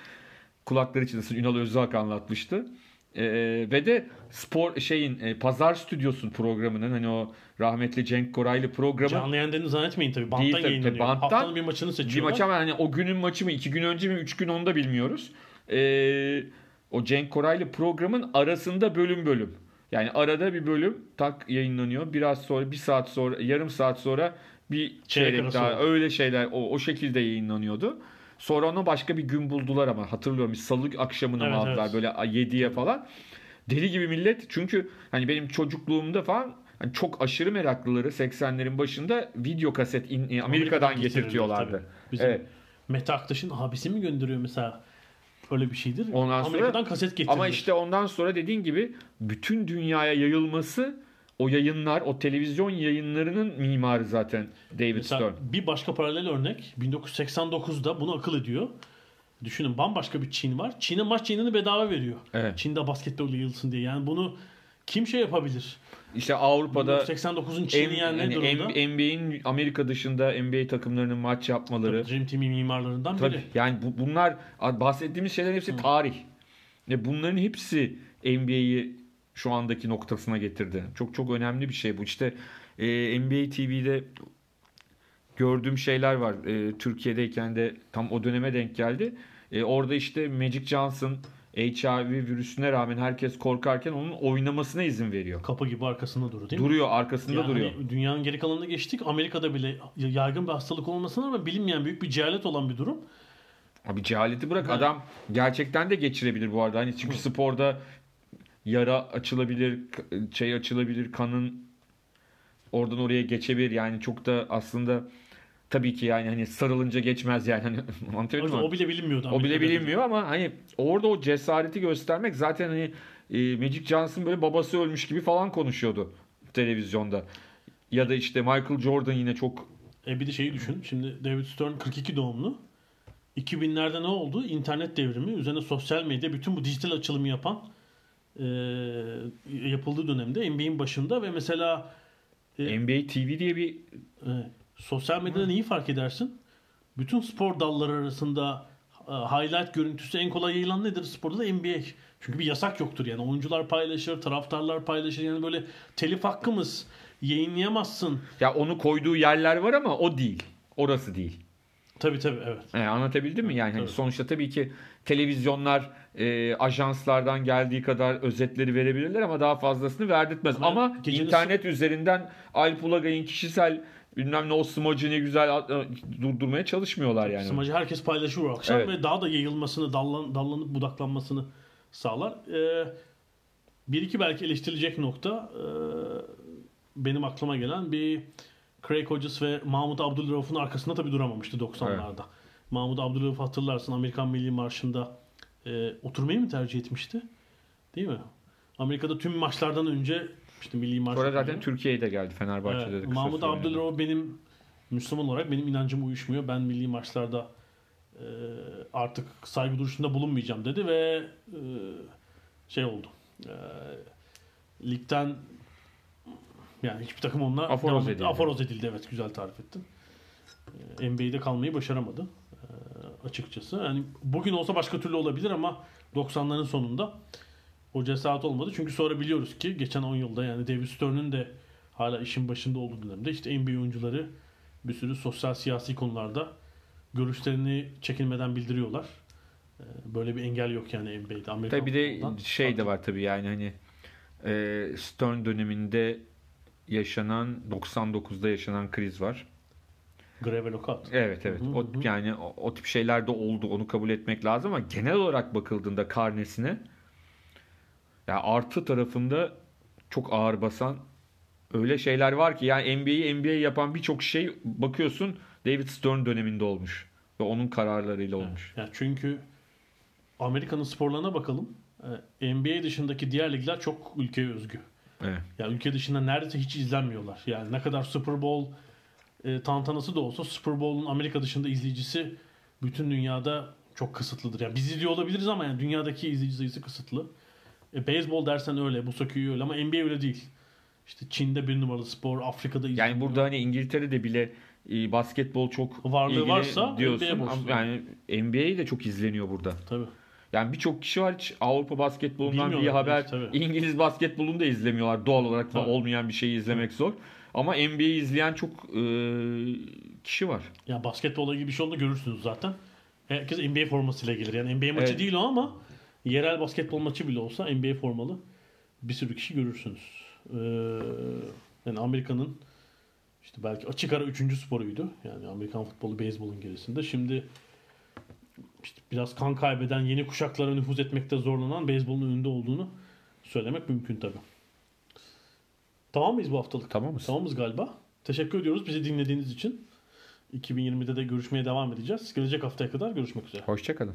[SPEAKER 2] Kulakları çınlasın Ünal Özak anlatmıştı. Ee, ve de spor şeyin e, pazar stüdyosun programının hani o rahmetli Cenk Koraylı programı
[SPEAKER 1] canlı yayınlarını zannetmeyin tabii. Banttan
[SPEAKER 2] Değil tabii,
[SPEAKER 1] yayınlanıyor.
[SPEAKER 2] tabii, banttan
[SPEAKER 1] Haftanın bir maçını
[SPEAKER 2] bir
[SPEAKER 1] seçiyorlar.
[SPEAKER 2] maç ama hani o günün maçı mı iki gün önce mi üç gün onu da bilmiyoruz. Ee, o Cenk Koraylı programın arasında bölüm bölüm. Yani arada bir bölüm tak yayınlanıyor. Biraz sonra bir saat sonra yarım saat sonra bir çeyrek daha
[SPEAKER 1] var.
[SPEAKER 2] öyle şeyler o, o şekilde yayınlanıyordu. Sonra onu başka bir gün buldular ama hatırlıyorum bir salı akşamına mı
[SPEAKER 1] Evet,
[SPEAKER 2] aldılar
[SPEAKER 1] evet.
[SPEAKER 2] böyle 7'ye falan. Deli gibi millet çünkü hani benim çocukluğumda falan hani çok aşırı meraklıları 80'lerin başında video kaset in- Amerika'dan,
[SPEAKER 1] Amerika'dan
[SPEAKER 2] getirtiyorlardı.
[SPEAKER 1] Bizim
[SPEAKER 2] Evet.
[SPEAKER 1] Mete Aktaş'ın abisi mi gönderiyor mesela? Öyle bir şeydir.
[SPEAKER 2] Ondan sonra-
[SPEAKER 1] Amerika'dan kaset getiriyor.
[SPEAKER 2] Ama işte ondan sonra dediğin gibi bütün dünyaya yayılması o yayınlar, o televizyon yayınlarının mimarı zaten David
[SPEAKER 1] Mesela
[SPEAKER 2] Stern.
[SPEAKER 1] bir başka paralel örnek 1989'da bunu akıl ediyor. Düşünün bambaşka bir Çin var. Çin'e maç yayınını bedava veriyor.
[SPEAKER 2] Evet.
[SPEAKER 1] Çin'de basketbol yayılsın diye. Yani bunu kim şey yapabilir?
[SPEAKER 2] İşte Avrupa'da
[SPEAKER 1] 1989'un Çin'i yani ne
[SPEAKER 2] hani
[SPEAKER 1] durumda?
[SPEAKER 2] NBA'in Amerika dışında NBA takımlarının maç yapmaları.
[SPEAKER 1] Dream Team'in mimarlarından
[SPEAKER 2] Tabii.
[SPEAKER 1] biri.
[SPEAKER 2] Yani bu, bunlar bahsettiğimiz şeylerin hepsi tarih. Ve bunların hepsi NBA'yi şu andaki noktasına getirdi. Çok çok önemli bir şey bu. İşte e, NBA TV'de gördüğüm şeyler var. E, Türkiye'deyken de tam o döneme denk geldi. E, orada işte Magic Johnson HIV virüsüne rağmen herkes korkarken onun oynamasına izin veriyor.
[SPEAKER 1] Kapı gibi arkasında duruyor değil mi?
[SPEAKER 2] Duruyor, arkasında
[SPEAKER 1] Yani
[SPEAKER 2] duruyor.
[SPEAKER 1] hani dünyanın geri kalanına geçtik. Amerika'da bile yaygın bir hastalık olmasına ama bilinmeyen büyük bir cehalet olan bir durum.
[SPEAKER 2] Abi cehaleti bırak
[SPEAKER 1] Evet.
[SPEAKER 2] adam gerçekten de geçirebilir bu arada. Hani çünkü sporda yara açılabilir, şey açılabilir, kanın oradan oraya geçebilir. Yani çok da aslında tabii ki yani hani sarılınca geçmez yani. Hani anlatabildim mi?
[SPEAKER 1] O bile bilinmiyordu.
[SPEAKER 2] O bile bilinmiyor ama hani orada o cesareti göstermek zaten hani e, Magic Johnson böyle babası ölmüş gibi falan konuşuyordu televizyonda. Ya da işte Michael Jordan yine çok
[SPEAKER 1] E bir de şeyi düşün. Şimdi David Stern 42 doğumlu. 2000'lerde ne oldu? İnternet devrimi. Üzerine sosyal medya bütün bu dijital açılımı yapan e, yapıldığı dönemde NBA'in başında ve mesela E-
[SPEAKER 2] NBA TV diye bir
[SPEAKER 1] sosyal medyada neyi fark edersin? Bütün spor dalları arasında e, highlight görüntüsü en kolay yayılan nedir? Sporda da NBA. Çünkü bir yasak yoktur yani. Oyuncular paylaşır, taraftarlar paylaşır. Yani böyle telif hakkımız yayınlayamazsın.
[SPEAKER 2] ya onu koyduğu yerler var ama o değil. Orası değil.
[SPEAKER 1] Tabii tabii evet.
[SPEAKER 2] Yani anlatabildim mi? Yani hani
[SPEAKER 1] Tabii.
[SPEAKER 2] sonuçta tabii ki televizyonlar e, ajanslardan geldiği kadar özetleri verebilirler ama daha fazlasını verdirtmez.
[SPEAKER 1] Ama
[SPEAKER 2] Ama internet üzerinden Alp Ulagay'ın kişisel bilmem ne o smacı ne güzel e, durdurmaya çalışmıyorlar yani.
[SPEAKER 1] Smacı herkes paylaşır o akşam
[SPEAKER 2] Evet.
[SPEAKER 1] ve daha da yayılmasını, dallan, dallanıp budaklanmasını sağlar. Ee, bir iki belki eleştirilecek nokta ee, benim aklıma gelen bir Craig Hodges ve Mahmut Abdülrauf'un arkasında tabii duramamıştı 90'larda. Mahmut Abdülrauf hatırlarsın Amerikan Milli Marşı'nda ee, oturmayı mı tercih etmişti? Değil mi? Amerika'da tüm maçlardan önce işte Milli Marş
[SPEAKER 2] Sonra zaten. Türkiye'ye de geldi Fenerbahçe'de de
[SPEAKER 1] Evet, Mahmut. Abdülrauf benim Müslüman olarak benim inancım uyuşmuyor. Ben milli maçlarda e, artık saygı duruşunda bulunmayacağım dedi ve e, şey oldu. E, ligden yani hiçbir takım onunla
[SPEAKER 2] Aforoz edildi.
[SPEAKER 1] Aforoz edildi evet güzel tarif ettin. E, NBA'de kalmayı başaramadı e, açıkçası. Yani bugün olsa başka türlü olabilir ama 90'ların sonunda o cesaret olmadı. Çünkü sonra biliyoruz ki geçen 10 yılda yani David Stern'ün de hala işin başında olduğu dönemde işte NBA oyuncuları bir sürü sosyal siyasi konularda görüşlerini çekinmeden bildiriyorlar. Ee, Böyle bir engel yok yani NBA'de. Amerikan
[SPEAKER 2] Tabii bir de şey de var tabii yani hani e, Stern döneminde yaşanan 99'da yaşanan kriz var.
[SPEAKER 1] Greve lockout.
[SPEAKER 2] Evet evet.
[SPEAKER 1] Hı hı
[SPEAKER 2] O yani o, o tip şeyler de oldu. Onu kabul etmek lazım ama genel olarak bakıldığında karnesine ya artı tarafında çok ağır basan öyle şeyler var ki yani NBA'yi NBA yapan birçok şey bakıyorsun David Stern döneminde olmuş ve onun kararlarıyla olmuş.
[SPEAKER 1] Yani çünkü Amerika'nın sporlarına bakalım. Ee, NBA dışındaki diğer ligler çok ülkeye özgü.
[SPEAKER 2] Evet.
[SPEAKER 1] Yani ülke dışında neredeyse hiç izlenmiyorlar. Yani ne kadar Super Bowl e, tantanası da olsa Super Bowl'un Amerika dışında izleyicisi bütün dünyada çok kısıtlıdır. Yani biz izliyor olabiliriz ama yani dünyadaki izleyici sayısı kısıtlı. E, beyzbol dersen öyle, bu söküğü öyle ama NBA öyle değil. İşte Çin'de bir numaralı spor, Afrika'da izleniyor.
[SPEAKER 2] Yani burada hani İngiltere'de bile e, basketbol çok
[SPEAKER 1] Varlığı
[SPEAKER 2] ilgili
[SPEAKER 1] varsa
[SPEAKER 2] diyorsun. Ama yani NBA de çok izleniyor burada.
[SPEAKER 1] Tabii.
[SPEAKER 2] Yani birçok kişi var hiç Avrupa basketbolundan bir haber,
[SPEAKER 1] tabii.
[SPEAKER 2] İngiliz basketbolunu da izlemiyorlar. Doğal olarak da olmayan bir şeyi izlemek zor. Ama NBA'yi izleyen çok e, kişi var.
[SPEAKER 1] Yani basketbolla ilgili bir şey olduğunda görürsünüz zaten. Herkes NBA formasıyla gelir. Yani NBA maçı
[SPEAKER 2] Evet.
[SPEAKER 1] değil o ama yerel basketbol maçı bile olsa NBA formalı bir sürü kişi görürsünüz. Ee, yani Amerika'nın işte belki açık ara üçüncü sporuydu. Yani Amerikan futbolu beyzbolun gerisinde. Şimdi işte biraz kan kaybeden yeni kuşaklara nüfuz etmekte zorlanan beyzbolun önünde olduğunu söylemek mümkün tabii. Tamam mıyız bu haftalık?
[SPEAKER 2] Tamamız.
[SPEAKER 1] Tamamız galiba. Teşekkür ediyoruz bizi dinlediğiniz için. 2020'de de görüşmeye devam edeceğiz. Gelecek haftaya kadar görüşmek üzere.
[SPEAKER 2] Hoşçakalın.